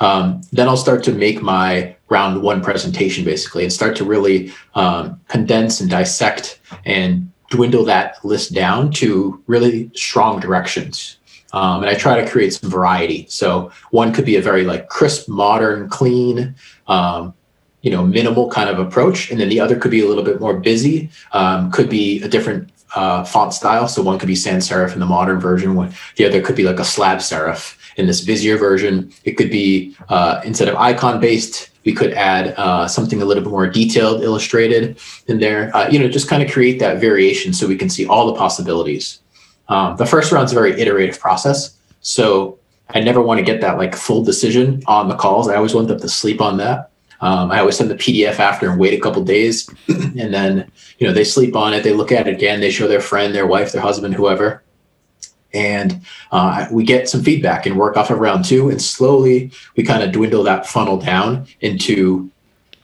Um, then I'll start to make my round one presentation basically and start to really um, condense and dissect and dwindle that list down to really strong directions. Um, and I try to create some variety. So one could be a very like crisp, modern, clean, um, you know, minimal kind of approach, and then the other could be a little bit more busy. Um, could be a different uh, font style. So one could be sans serif in the modern version. One, the other could be like a slab serif in this busier version. It could be uh, instead of icon based, we could add uh, something a little bit more detailed, illustrated in there. Uh, you know, just kind of create that variation so we can see all the possibilities. Um, the first round's a very iterative process. So I never want to get that like full decision on the calls. I always want them to sleep on that. Um, I always send the PDF after and wait a couple days, *clears throat* and then you know they sleep on it. They look at it again. They show their friend, their wife, their husband, whoever, and uh, we get some feedback and work off of round two. And slowly we kind of dwindle that funnel down into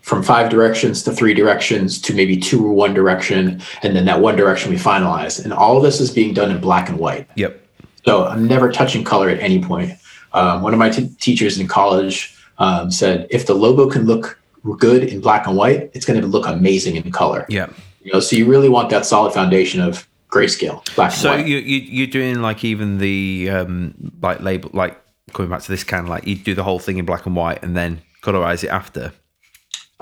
from five directions to three directions to maybe two or one direction, and then that one direction we finalize. And all of this is being done in black and white. Yep. So I'm never touching color at any point. Um, one of my t- teachers in college um, said if the logo can look good in black and white, it's going to look amazing in color. Yeah. You know, so you really want that solid foundation of grayscale, black so and white. you, you you're doing like even the um like label like coming back to this kind of like you do the whole thing in black and white and then colorize it after.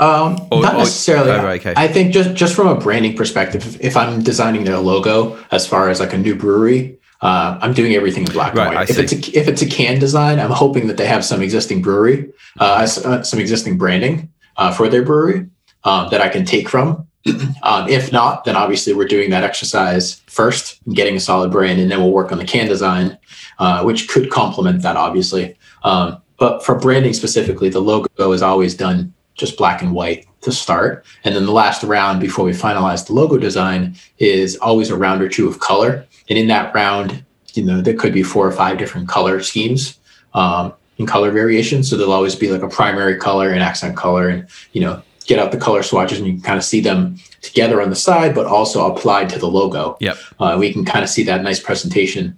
Um, or, not necessarily. Or, oh, okay. I think just just from a branding perspective, if, I'm designing their logo as far as like a new brewery, uh, I'm doing everything in black right, and white. if it's a if it's a can design, I'm hoping that they have some existing brewery, uh, uh some existing branding, uh, for their brewery um, that I can take from. *clears throat* um, if not, then obviously we're doing that exercise first, getting a solid brand, and then we'll work on the can design, uh, which could complement that, obviously. Um, but for branding specifically, the logo is always done just black and white to start. And then the last round before we finalize the logo design is always a round or two of color. And in that round, you know, there could be four or five different color schemes um, in color variations. So there'll always be like a primary color and accent color and, you know, get out the color swatches and you can kind of see them together on the side, but also applied to the logo. Yep. Uh, we can kind of see that nice presentation.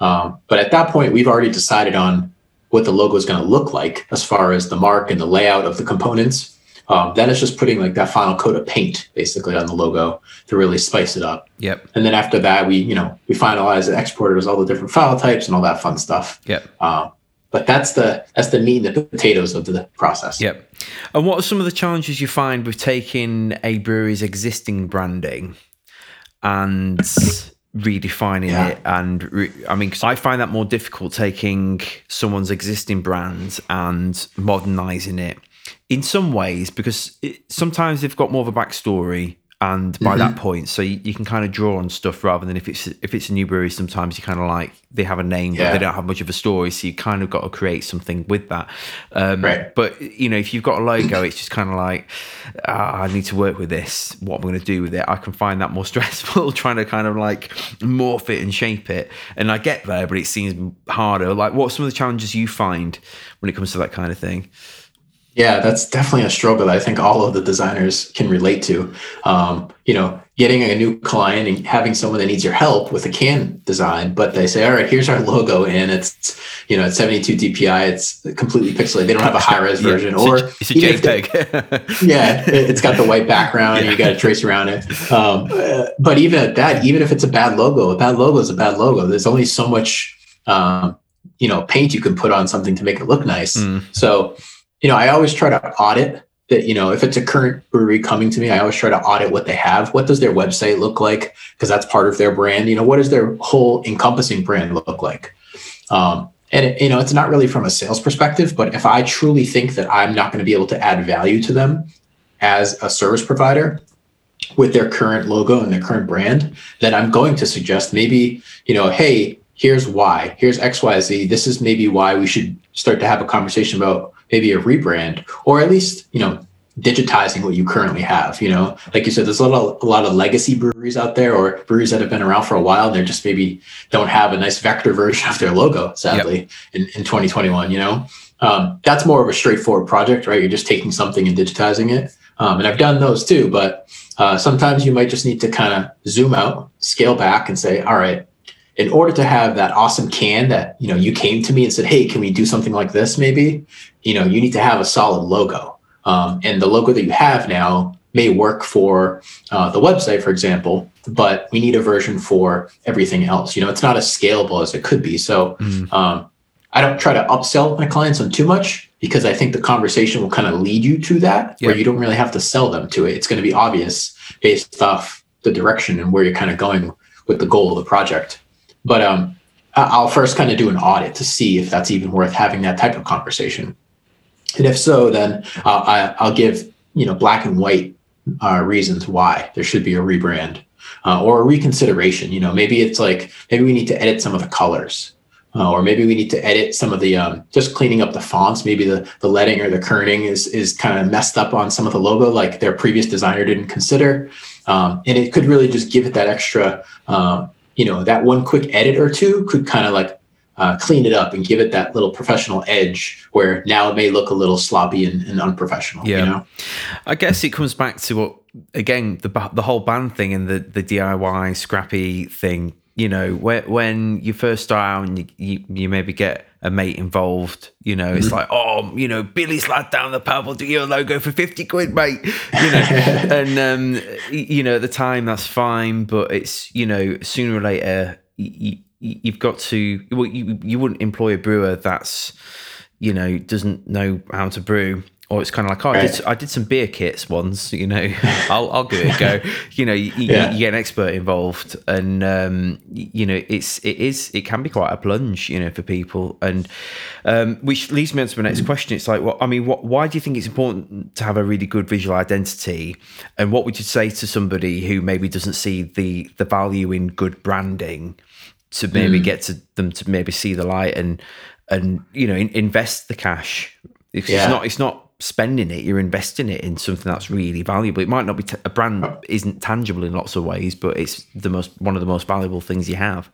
Um, but at that point, we've already decided on what the logo is going to look like as far as the mark and the layout of the components. Um, then it's just putting like that final coat of paint basically on the logo to really spice it up. Yep. And then after that, we you know we finalize it, exporters, all the different file types and all that fun stuff. Yep. Um, but that's the that's the meat and the potatoes of the process. Yep. And what are some of the challenges you find with taking a brewery's existing branding and redefining Yeah. it? And re- I mean, 'cause I find that more difficult taking someone's existing brand and modernizing it in some ways because it, sometimes they've got more of a backstory. And by that point, so you, you can kind of draw on stuff rather than if it's if it's a new brewery. Sometimes you kind of like they have a name, but they don't have much of a story. So you kind of got to create something with that. Um, Right. But you know, if you've got a logo, it's just kind of like ah, I need to work with this. What am I'm going to do with it, I can find that more *laughs* stressful trying to kind of like morph it and shape it. And I get there, but it seems harder. Like, what are some of the challenges you find when it comes to that kind of thing? Yeah, that's definitely a struggle that I think all of the designers can relate to. Um, you know, getting a new client and having someone that needs your help with a can design, but they say, "All right, here's our logo, and it's you know, it's 72 DPI, it's completely pixelated. They don't have a high res Yeah, version, it's a- or it's a if they- JPEG. *laughs* yeah, it- it's got the white background and you got to trace around it. Um, but even at that, even if it's a bad logo, a bad logo is a bad logo. There's only so much, um, you know, paint you can put on something to make it look nice. Mm. So, you know, I always try to audit that. You know, if it's a current brewery coming to me, I always try to audit what they have. What does their website look like? Because that's part of their brand. You know, what does their whole encompassing brand look like? Um, and it, you know, it's not really from a sales perspective, but if I truly think that I'm not going to be able to add value to them as a service provider with their current logo and their current brand, then I'm going to suggest maybe, you know, hey, here's why, here's XYZ. This is maybe why we should start to have a conversation about maybe a rebrand or at least, you know, digitizing what you currently have. You know, like you said, there's a lot of, a lot of legacy breweries out there or breweries that have been around for a while. And they're just maybe don't have a nice vector version of their logo, sadly, in, in 2021, you know? Um, that's more of a straightforward project, right? You're just taking something and digitizing it. Um, and I've done those too, but uh, sometimes you might just need to kind of zoom out, scale back, and say, all right, in order to have that awesome can that you know you came to me and said, hey, can we do something like this? Maybe you know you need to have a solid logo, um, and the logo that you have now may work for uh, the website, for example, but we need a version for everything else. You know, it's not as scalable as it could be. So Mm. um, I don't try to upsell my clients on too much because I think the conversation will kind of lead you to that where you don't really have to sell them to it. It's going to be obvious based off the direction and where you're kind of going with the goal of the project. But um, I'll first kind of do an audit to see if that's even worth having that type of conversation. And if so, then uh, I, I'll give you know black and white uh, reasons why there should be a rebrand uh, or a reconsideration. You know, maybe it's like maybe we need to edit some of the colors, uh, or maybe we need to edit some of the um, just cleaning up the fonts. Maybe the the leading or the kerning is is kind of messed up on some of the logo, like their previous designer didn't consider, um, and it could really just give it that extra. Um, you know, that one quick edit or two could kind of like uh, clean it up and give it that little professional edge where now it may look a little sloppy and, and unprofessional. Yeah. You know? I guess it comes back to what again the the whole band thing and the the DIY scrappy thing. You know, when when you first start out and you, you, you maybe get a mate involved, you know, it's like, oh, you know, Billy's lad down the pub will do your logo for fifty quid, mate. You know, *laughs* and um, you know, at the time that's fine, but it's you know, sooner or later. You, you've got to well, you, you wouldn't employ a brewer that's you know doesn't know how to brew or it's kind of like, oh, I, did, I did some beer kits once, *laughs* you know, I'll, I'll give it a go. *laughs* you know, you, yeah. you, get an expert involved, and um, you know, it's it is it can be quite a plunge, you know, for people, and um, which leads me on to my next question. It's like, well, I mean, what, why do you think it's important to have a really good visual identity, and what would you say to somebody who maybe doesn't see the the value in good branding? To maybe mm. get to them to maybe see the light and and you know in, invest the cash. It's yeah. not it's not spending it, you're investing it in something that's really valuable. It might not be t- a brand isn't tangible in lots of ways, but it's the most one of the most valuable things you have.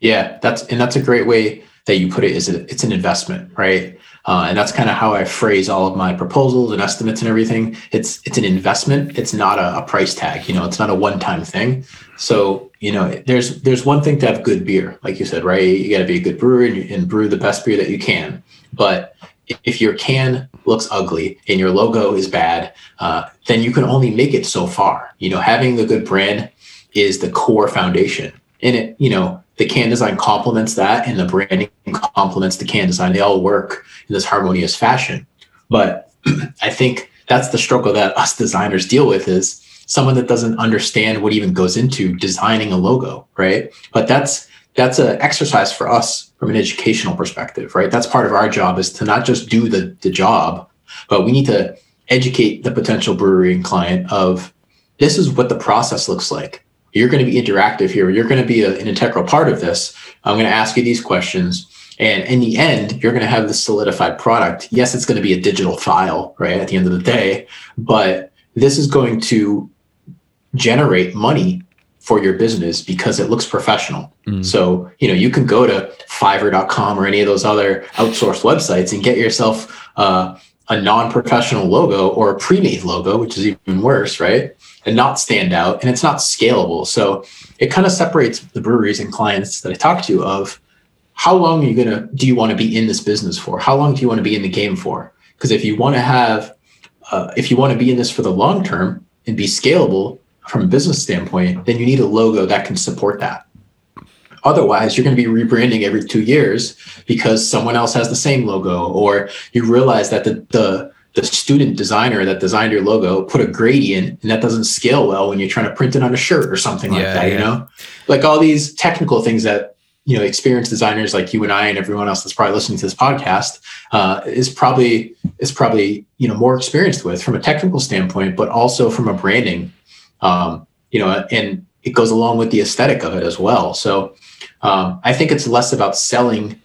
Yeah, that's and that's a great way that you put it. Is it, it's an investment, right? Uh, and that's kind of how I phrase all of my proposals and estimates and everything. It's it's an investment. It's not a, a price tag. You know, it's not a one time thing. So you know, there's there's one thing to have good beer, like you said, right? You got to be a good brewer and, and brew the best beer that you can. But if your can looks ugly and your logo is bad, uh, then you can only make it so far. You know, having the good brand is the core foundation. And it, you know, the can design complements that and the branding complements the can design. They all work in this harmonious fashion. But *clears throat* I think that's the struggle that us designers deal with is someone that doesn't understand what even goes into designing a logo, right? But that's that's an exercise for us from an educational perspective, right? That's part of our job is to not just do the, the job, but we need to educate the potential brewery and client of this is what the process looks like. You're going to be interactive here. You're going to be a, an integral part of this. I'm going to ask you these questions. And in the end, you're going to have this solidified product. Yes, it's going to be a digital file, right? At the end of the day, but this is going to generate money for your business because it looks professional. Mm. So, you know, you can go to fiverr.com or any of those other outsourced websites and get yourself uh, a non-professional logo or a pre-made logo, which is even worse, right? And not stand out and it's not scalable. So it kind of separates the breweries and clients that I talk to of how long are you going to do you want to be in this business for? How long do you want to be in the game for? Because if you want to have uh, if you want to be in this for the long term and be scalable, from a business standpoint, then you need a logo that can support that. Otherwise, you're going to be rebranding every two years because someone else has the same logo, or you realize that the, the the student designer that designed your logo put a gradient and that doesn't scale well when you're trying to print it on a shirt or something like yeah, that, yeah. you know? Like all these technical things that, you know, experienced designers like you and I and everyone else that's probably listening to this podcast uh, is probably is probably, you know, more experienced with from a technical standpoint, but also from a branding um, you know, and it goes along with the aesthetic of it as well. So um, I think it's less about selling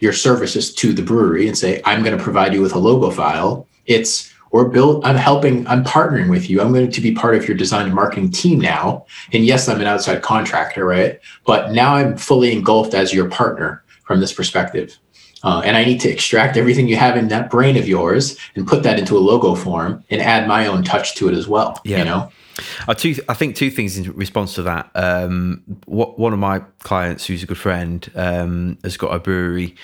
your services to the brewery and say, I'm going to provide you with a logo file. It's or build, I'm helping, I'm partnering with you. I'm going to be part of your design and marketing team now. And yes, I'm an outside contractor, right? But now I'm fully engulfed as your partner from this perspective. Uh, and I need to extract everything you have in that brain of yours and put that into a logo form and add my own touch to it as well. Yeah. You know? I, two, I think two things in response to that. Um, what, one of my clients, who's a good friend, um, has got a brewery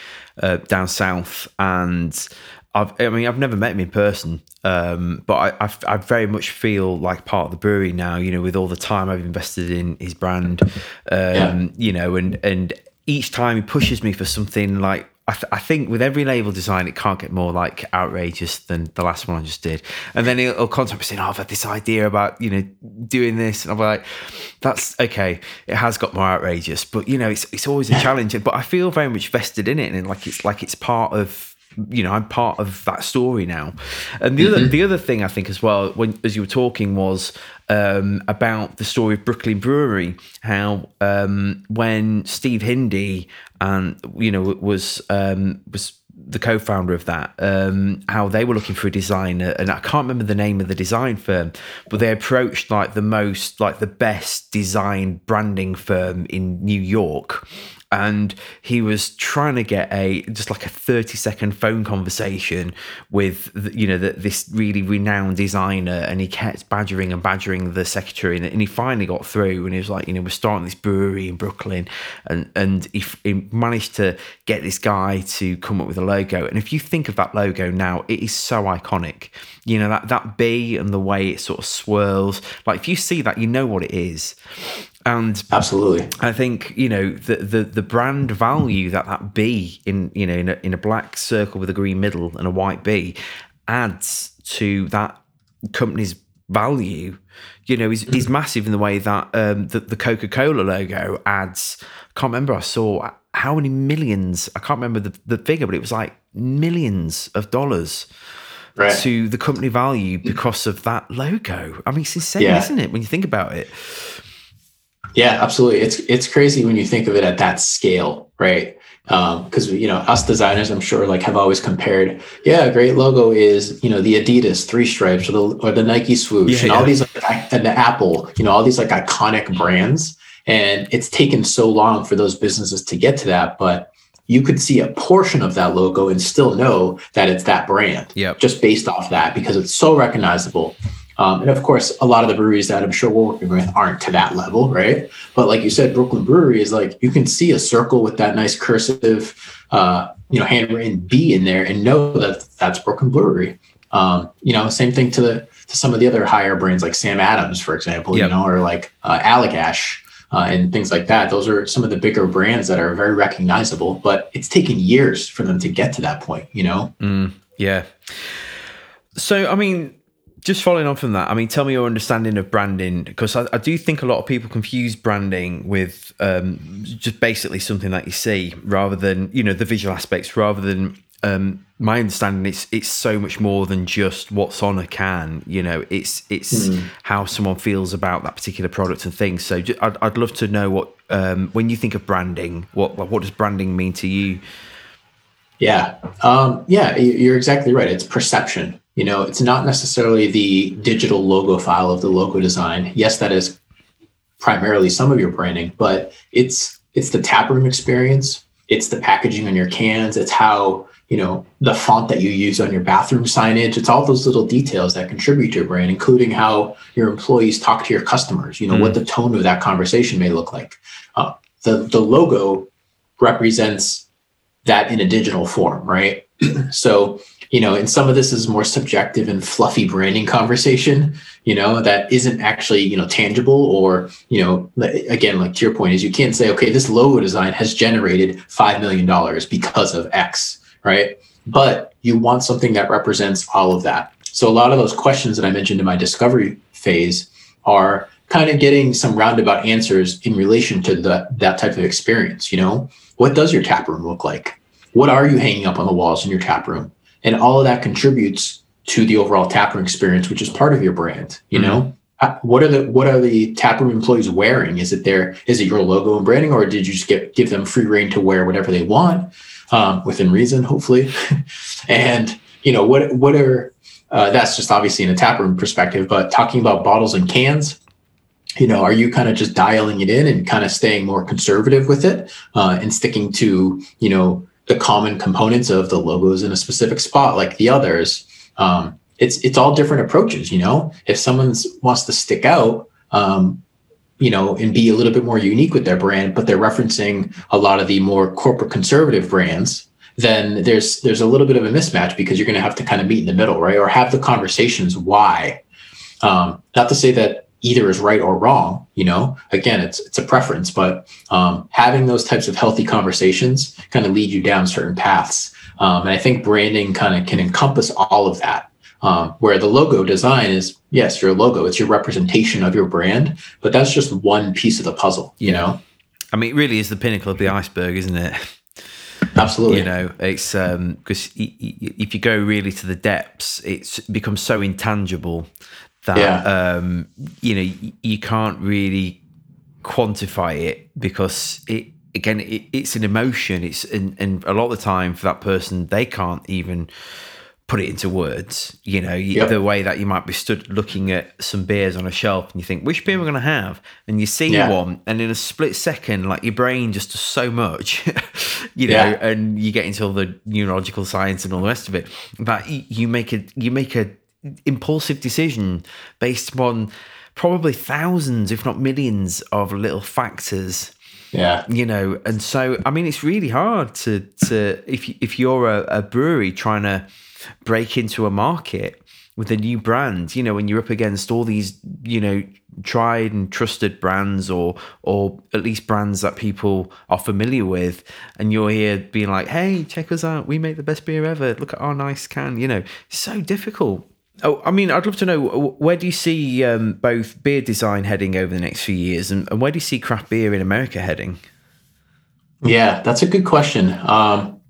uh, down south, and I've, I mean, I've never met him in person, um, but I, I, I, very much feel like part of the brewery now. You know, with all the time I've invested in his brand, yeah. Um, you know, and and each time he pushes me for something like I, th- I, think with every label design, it can't get more like outrageous than the last one I just did. And then he'll, he'll contact me saying, "Oh, I've had this idea about you know doing this," and I'm like, "That's okay. It has got more outrageous, but you know, it's it's always a challenge. But I feel very much vested in it, and like it's like it's part of you know I'm part of that story now. And the mm-hmm. other the other thing I think as well when as you were talking was um, about the story of Brooklyn Brewery, how um, when Steve Hindy and you know was um, was the co-founder of that, um, how they were looking for a designer, and I can't remember the name of the design firm, but they approached like the most, like the best design branding firm in New York, and he was trying to get a just like a 30 second phone conversation with you know this really renowned designer and he kept badgering and badgering the secretary and, and, he finally got through and he was like you know we're starting this brewery in brooklyn and and he, he managed to get this guy to come up with a logo and if you think of that logo now it is so iconic. You know that that b and the way it sort of swirls like if you see that you know what it is and absolutely i think you know the, the the brand value that that b in you know in a, in a black circle with a green middle and a white b adds to that company's value, you know, is, is massive in the way that um, the, the Coca Cola logo adds. I can't remember. I saw how many millions. I can't remember the, the figure, but it was like millions of dollars Right. to the company value because of that logo. I mean, it's insane, Yeah. isn't it? When you think about it. Yeah, absolutely. It's it's crazy when you think of it at that scale, right? Um, because you know us designers, I'm sure, like have always compared. Yeah, a great logo is you know the Adidas three stripes or the or the Nike swoosh Yeah, and all these like, and the Apple, you know, all these like iconic brands. And it's taken so long for those businesses to get to that, but you could see a portion of that logo and still know that it's that brand Yep. just based off that because it's so recognizable. Um, and of course, a lot of the breweries that I'm sure we're working with aren't to that level, right? But like you said, Brooklyn Brewery is like you can see a circle with that nice cursive, uh, you know, handwritten B in there and know that that's Brooklyn Brewery. Um, you know, same thing to the to some of the other higher brands like Sam Adams, for example, Yep. you know, or like uh, Allagash. Uh, and things like that. Those are some of the bigger brands that are very recognizable, but it's taken years for them to get to that point, you know? Mm, yeah. So, I mean, just following on from that, I mean, tell me your understanding of branding because I, I do think a lot of people confuse branding with um, just basically something that you see rather than you know the visual aspects rather than um, my understanding it's it's so much more than just what's on a can you know it's it's how someone feels about that particular product and things so ju- I'd, I'd love to know what um, when you think of branding what what does branding mean to you Yeah. Um, yeah, you're exactly right. It's perception. You know, it's not necessarily the digital logo file of the logo design. Yes, that is primarily some of your branding, but it's it's the taproom experience, it's the packaging on your cans, it's how, you know, the font that you use on your bathroom signage, it's all those little details that contribute to your brand, including how your employees talk to your customers, you know, what the tone of that conversation may look like. Uh, the the logo represents that in a digital form, right? *clears throat* so, you know, and some of this is more subjective and fluffy branding conversation, you know, that isn't actually, you know, tangible or, you know, again, like to your point is you can't say, okay, this logo design has generated $5 million because of X, right? But you want something that represents all of that. So a lot of those questions that I mentioned in my discovery phase are kind of getting some roundabout answers in relation to the, that type of experience, you know? What does your tap room look like? What are you hanging up on the walls in your tap room? And all of that contributes to the overall taproom experience, which is part of your brand. You know, Uh, what are the what are the taproom employees wearing? Is it their is it your logo and branding, or did you just get give them free reign to wear whatever they want um, within reason, hopefully? *laughs* and you know what what are uh, that's just obviously in a taproom perspective, but talking about bottles and cans, you know, are you kind of just dialing it in and kind of staying more conservative with it uh, and sticking to, you know, the common components of the logos in a specific spot like the others? Um, it's it's all different approaches, you know. If someone wants to stick out, um, you know, and be a little bit more unique with their brand, but they're referencing a lot of the more corporate conservative brands, then there's there's a little bit of a mismatch because you're going to have to kind of meet in the middle, right? Or have the conversations why. Um, not to say that either is right or wrong, you know. Again, it's it's a preference, but um, having those types of healthy conversations kind of lead you down certain paths. Um, and I think branding kind of can encompass all of that. Um, where the logo design is yes, your logo, it's your representation of your brand, but that's just one piece of the puzzle, you know. I mean, it really is the pinnacle of the iceberg, isn't it? Absolutely. You know, it's um because if you go really to the depths, it's becomes so intangible that Yeah. um you know you can't really quantify it because it again it, it's an emotion. It's and, and a lot of the time for that person they can't even put it into words. You know, Yep. the way that you might be stood looking at some beers on a shelf and you think, which beer we're going to have? And you see Yeah. one, and in a split second, like your brain just does so much, *laughs* you know, Yeah. and you get into all the neurological science and all the rest of it. But you make a you make a impulsive decision based upon probably thousands, if not millions, of little factors Yeah. you know and so i mean it's really hard to to if if you're a, a brewery trying to break into a market with a new brand you know when you're up against all these you know tried and trusted brands or or at least brands that people are familiar with and you're here being like hey check us out. We make the best beer ever. Look at our nice can you know it's so difficult oh i mean i'd love to know where do you see um, both beer design heading over the next few years and, and where do you see craft beer in america heading yeah that's a good question um,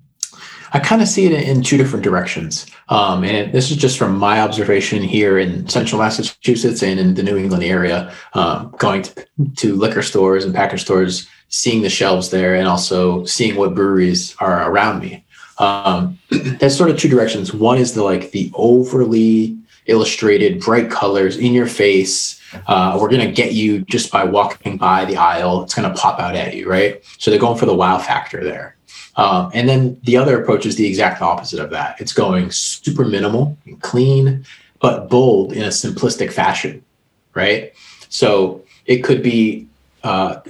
I kind of see it in two different directions. Um, and this is just from my observation here in central Massachusetts and in the New England area, um, going to, to liquor stores and package stores, seeing the shelves there, and also seeing what breweries are around me. Um, *clears throat* there's sort of two directions. One is the like the overly illustrated, bright colors in your face. Uh, we're to get you just by walking by the aisle. It's to pop out at you, right? So they're going for the wow factor there. Um, and then the other approach is the exact opposite of that. It's going super minimal and clean, but bold in a simplistic fashion, right? So it could be uh,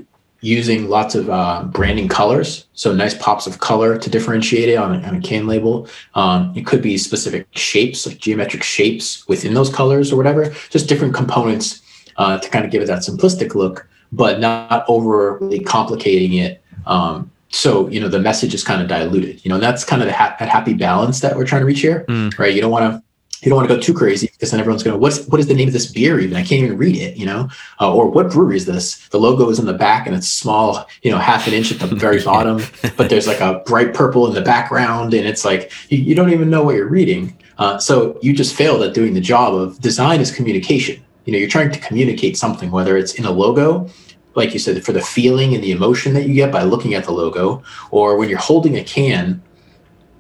using lots of uh, branding colors, so nice pops of color to differentiate it on a, on a can label. Um, it could be specific shapes, like geometric shapes within those colors or whatever, just different components uh, to kind of give it that simplistic look, but not overly complicating it um, so you know the message is kind of diluted you know and that's kind of the ha- that happy balance that we're trying to reach here mm. right you don't want to you don't want to go too crazy because then everyone's going to what's what is the name of this beer even? I can't even read it you know? Uh, or what brewery is this? The logo is in the back and it's small you know half an inch at the very *laughs* bottom but there's like a bright purple in the background and it's like you, you don't even know what you're reading. Uh, so you just failed at doing the job of design is communication. You know you're trying to communicate something whether it's in a logo like you said, for the feeling and the emotion that you get by looking at the logo, or when you're holding a can,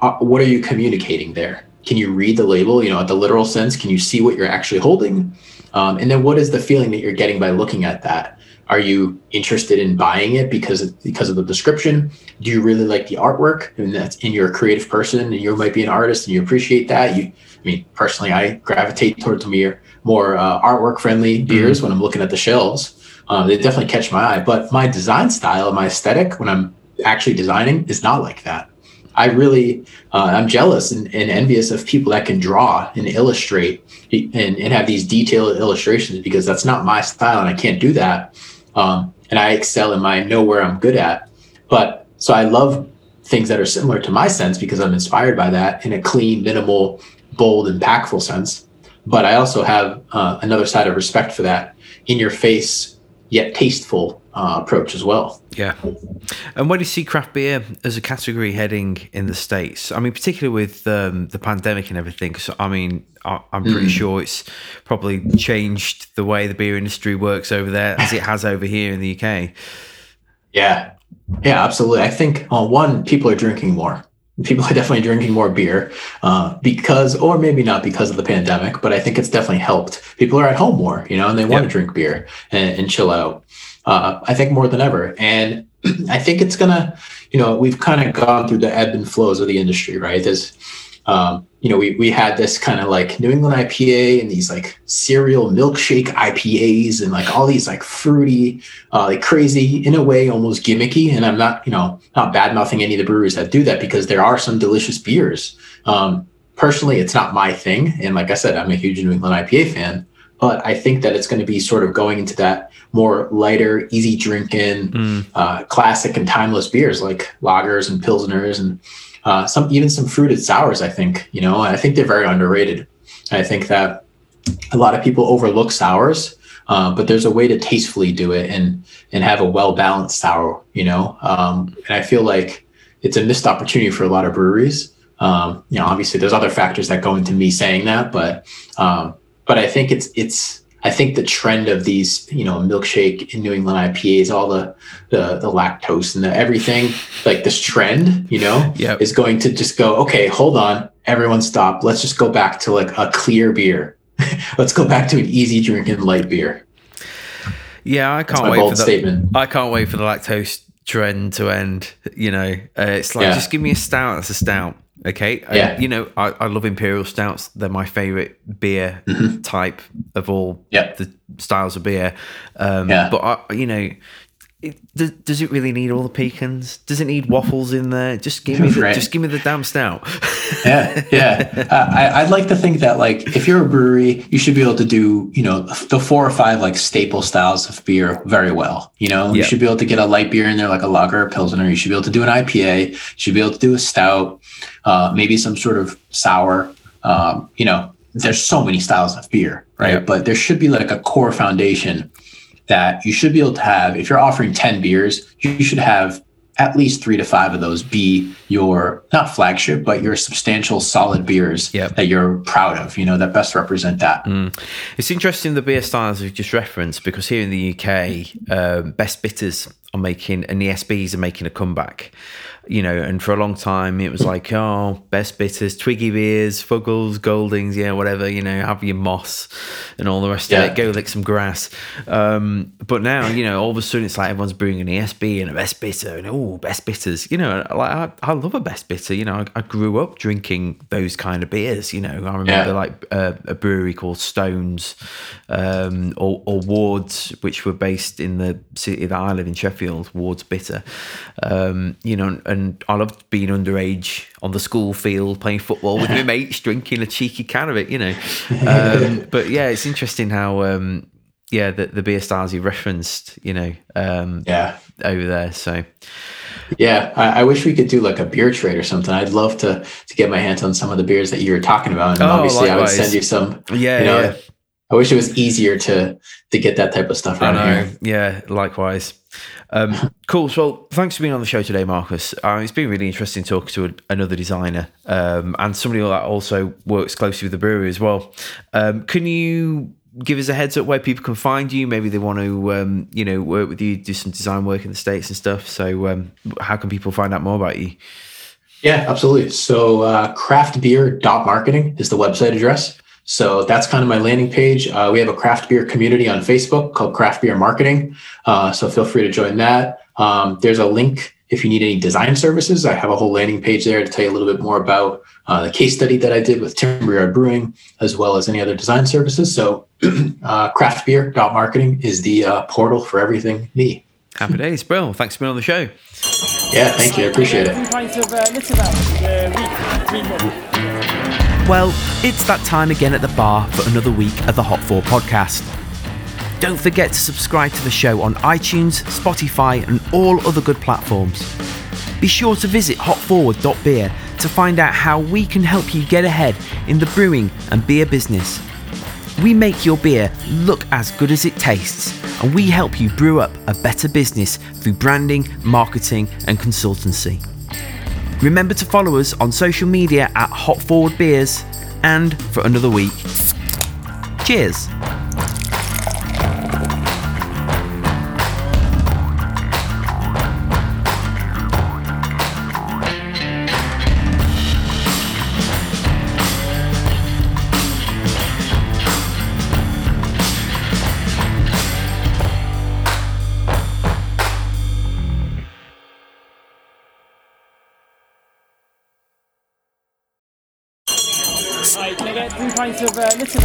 uh, what are you communicating there? Can you read the label? You know, at the literal sense, can you see what you're actually holding? Um, and then what is the feeling that you're getting by looking at that? Are you interested in buying it because of, because of the description? Do you really like the artwork? I And that's in you're a creative person and you might be an artist and you appreciate that. You, I mean, personally, I gravitate towards more more uh, artwork friendly beers mm-hmm. when I'm looking at the shelves. Um, they definitely catch my eye. But my design style, my aesthetic, when I'm actually designing, is not like that. I really, uh, I'm jealous and, and, envious of people that can draw and illustrate and, and, have these detailed illustrations because that's not my style and I can't do that. Um, and I excel in my know where I'm good at. But so I love things that are similar to my sense because I'm inspired by that in a clean, minimal, bold, impactful sense. But I also have uh, another side of respect for that in your face yet tasteful uh, approach as well. Yeah. And where do you see craft beer as a category heading in the States? I mean, particularly with um, the pandemic and everything. Because, I mean, I, am pretty mm. sure it's probably changed the way the beer industry works over there as it has over here in the UK. Yeah. Yeah, absolutely. I think, uh, one, people are drinking more people are definitely drinking more beer uh, because or maybe not because of the pandemic but i think it's definitely helped people are at home more you know and they want to drink beer and, and chill out uh, i think more than ever and *clears throat* i think it's gonna you know we've kind of gone through the ebb and flows of the industry right there's um, you know, we we had this kind of like New England IPA and these like cereal milkshake IPAs and like all these like fruity, uh, like crazy in a way, almost gimmicky. And I'm not, you know, not bad mouthing any of the breweries that do that because there are some delicious beers. Um, personally, it's not my thing. And like I said, I'm a huge New England IPA fan, but I think that it's going to be sort of going into that more lighter, easy drinking, mm. uh, classic and timeless beers like lagers and pilsners and uh, some even some fruited sours. I think you know, I think they're very underrated. I think that a lot of people overlook sours, uh, but there's a way to tastefully do it and and have a well balanced sour. You know, um, and I feel like it's a missed opportunity for a lot of breweries. Um, you know, obviously there's other factors that go into me saying that, but um, but I think it's it's I think the trend of these, you know, milkshake in New England IPAs, all the the, the lactose and the everything, like this trend, you know, yep. is going to just go, okay, hold on, everyone stop. Let's just go back to like a clear beer. *laughs* Let's go back to an easy drinking light beer. Yeah, I can't wait for the statement. I can't wait for the lactose trend to end. You know, uh, it's like yeah. just give me a stout. That's a stout. Okay. Yeah. I, you know, I, I love imperial stouts. They're my favorite beer *laughs* mm-hmm. type of all the styles of beer. Um, yeah. But I, you know, it, does, does it really need all the pecans? Does it need waffles in there? Just give me the, Right. just give me the damn stout. yeah, yeah. Uh, I, I'd like to think that like if you're a brewery, you should be able to do you know the four or five like staple styles of beer very well. You know, you should be able to get a light beer in there like a lager or pilsner. You should be able to do an IPA. You should be able to do a stout, uh, maybe some sort of sour. Um, you know, there's so many styles of beer, right? Yeah. But there should be like a core foundation that you should be able to have. If you're offering ten beers, you should have at least three to five of those be your not flagship, but your substantial solid beers Yep. that you're proud of, you know, that best represent that. It's interesting the beer styles we've just referenced because here in the UK, um, Best Bitters are making and the ESBs are making a comeback. You know, and for a long time it was *coughs* like, oh, Best Bitters, Twiggy beers, Fuggles, Goldings, yeah, whatever. You know, have your moss and all the rest Yeah. of it. Go lick some grass. Um, but now, you know, all of a sudden it's like everyone's brewing an ESB and a Best Bitter and oh, Best Bitters. You know, like I, I love a Best Bitter. You know, I, I grew up drinking those kind of beers. You know, I remember Yeah. like uh, a brewery called Stones um, or, or Wards, which were based in the city that I live in, Sheffield. Wards Bitter. Um, you know, and I loved being underage on the school field playing football with my *laughs* mates, drinking a cheeky can of it. You know, *laughs* um, but yeah, it's interesting how. Um, yeah, the, the beer styles you referenced, you know, um, Yeah. over there. So Yeah. I, I wish we could do like a beer trade or something. I'd love to to get my hands on some of the beers that you were talking about. And Oh, obviously I would send you some. yeah, you know, yeah. I wish it was easier to to get that type of stuff I around know. here. Yeah, likewise. Um, *laughs* cool. So, well, thanks for being on the show today, Marcus. Uh, it's been really interesting talking to a, another designer um, and somebody that also works closely with the brewery as well. Um, can you give us a heads up where people can find you? Maybe they want to, um, you know, work with you, do some design work in the states and stuff. So, um, how can people find out more about you? Yeah, absolutely. So uh, craftbeer.marketing is the website address. So that's kind of my landing page. Uh, we have a craft beer community on Facebook called Craft Beer Marketing. Uh, so feel free to join that. Um, there's a link if you need any design services. I have a whole landing page there to tell you a little bit more about uh, the case study that I did with Timberyard Brewing, as well as any other design services. So *clears throat* uh, craftbeer.marketing is the uh, portal for everything me. Happy days, Bill. Thanks for being on the show. Yeah, thank you. I appreciate it. Well, it's that time again at the bar for another week of the Hop Forward podcast. Don't forget to subscribe to the show on iTunes, Spotify, and all other good platforms. Be sure to visit hopforward.beer to find out how we can help you get ahead in the brewing and beer business. We make your beer look as good as it tastes, and we help you brew up a better business through branding, marketing, and consultancy. Remember to follow us on social media at Hop Forward Beers, and for another week, cheers. Pints of out?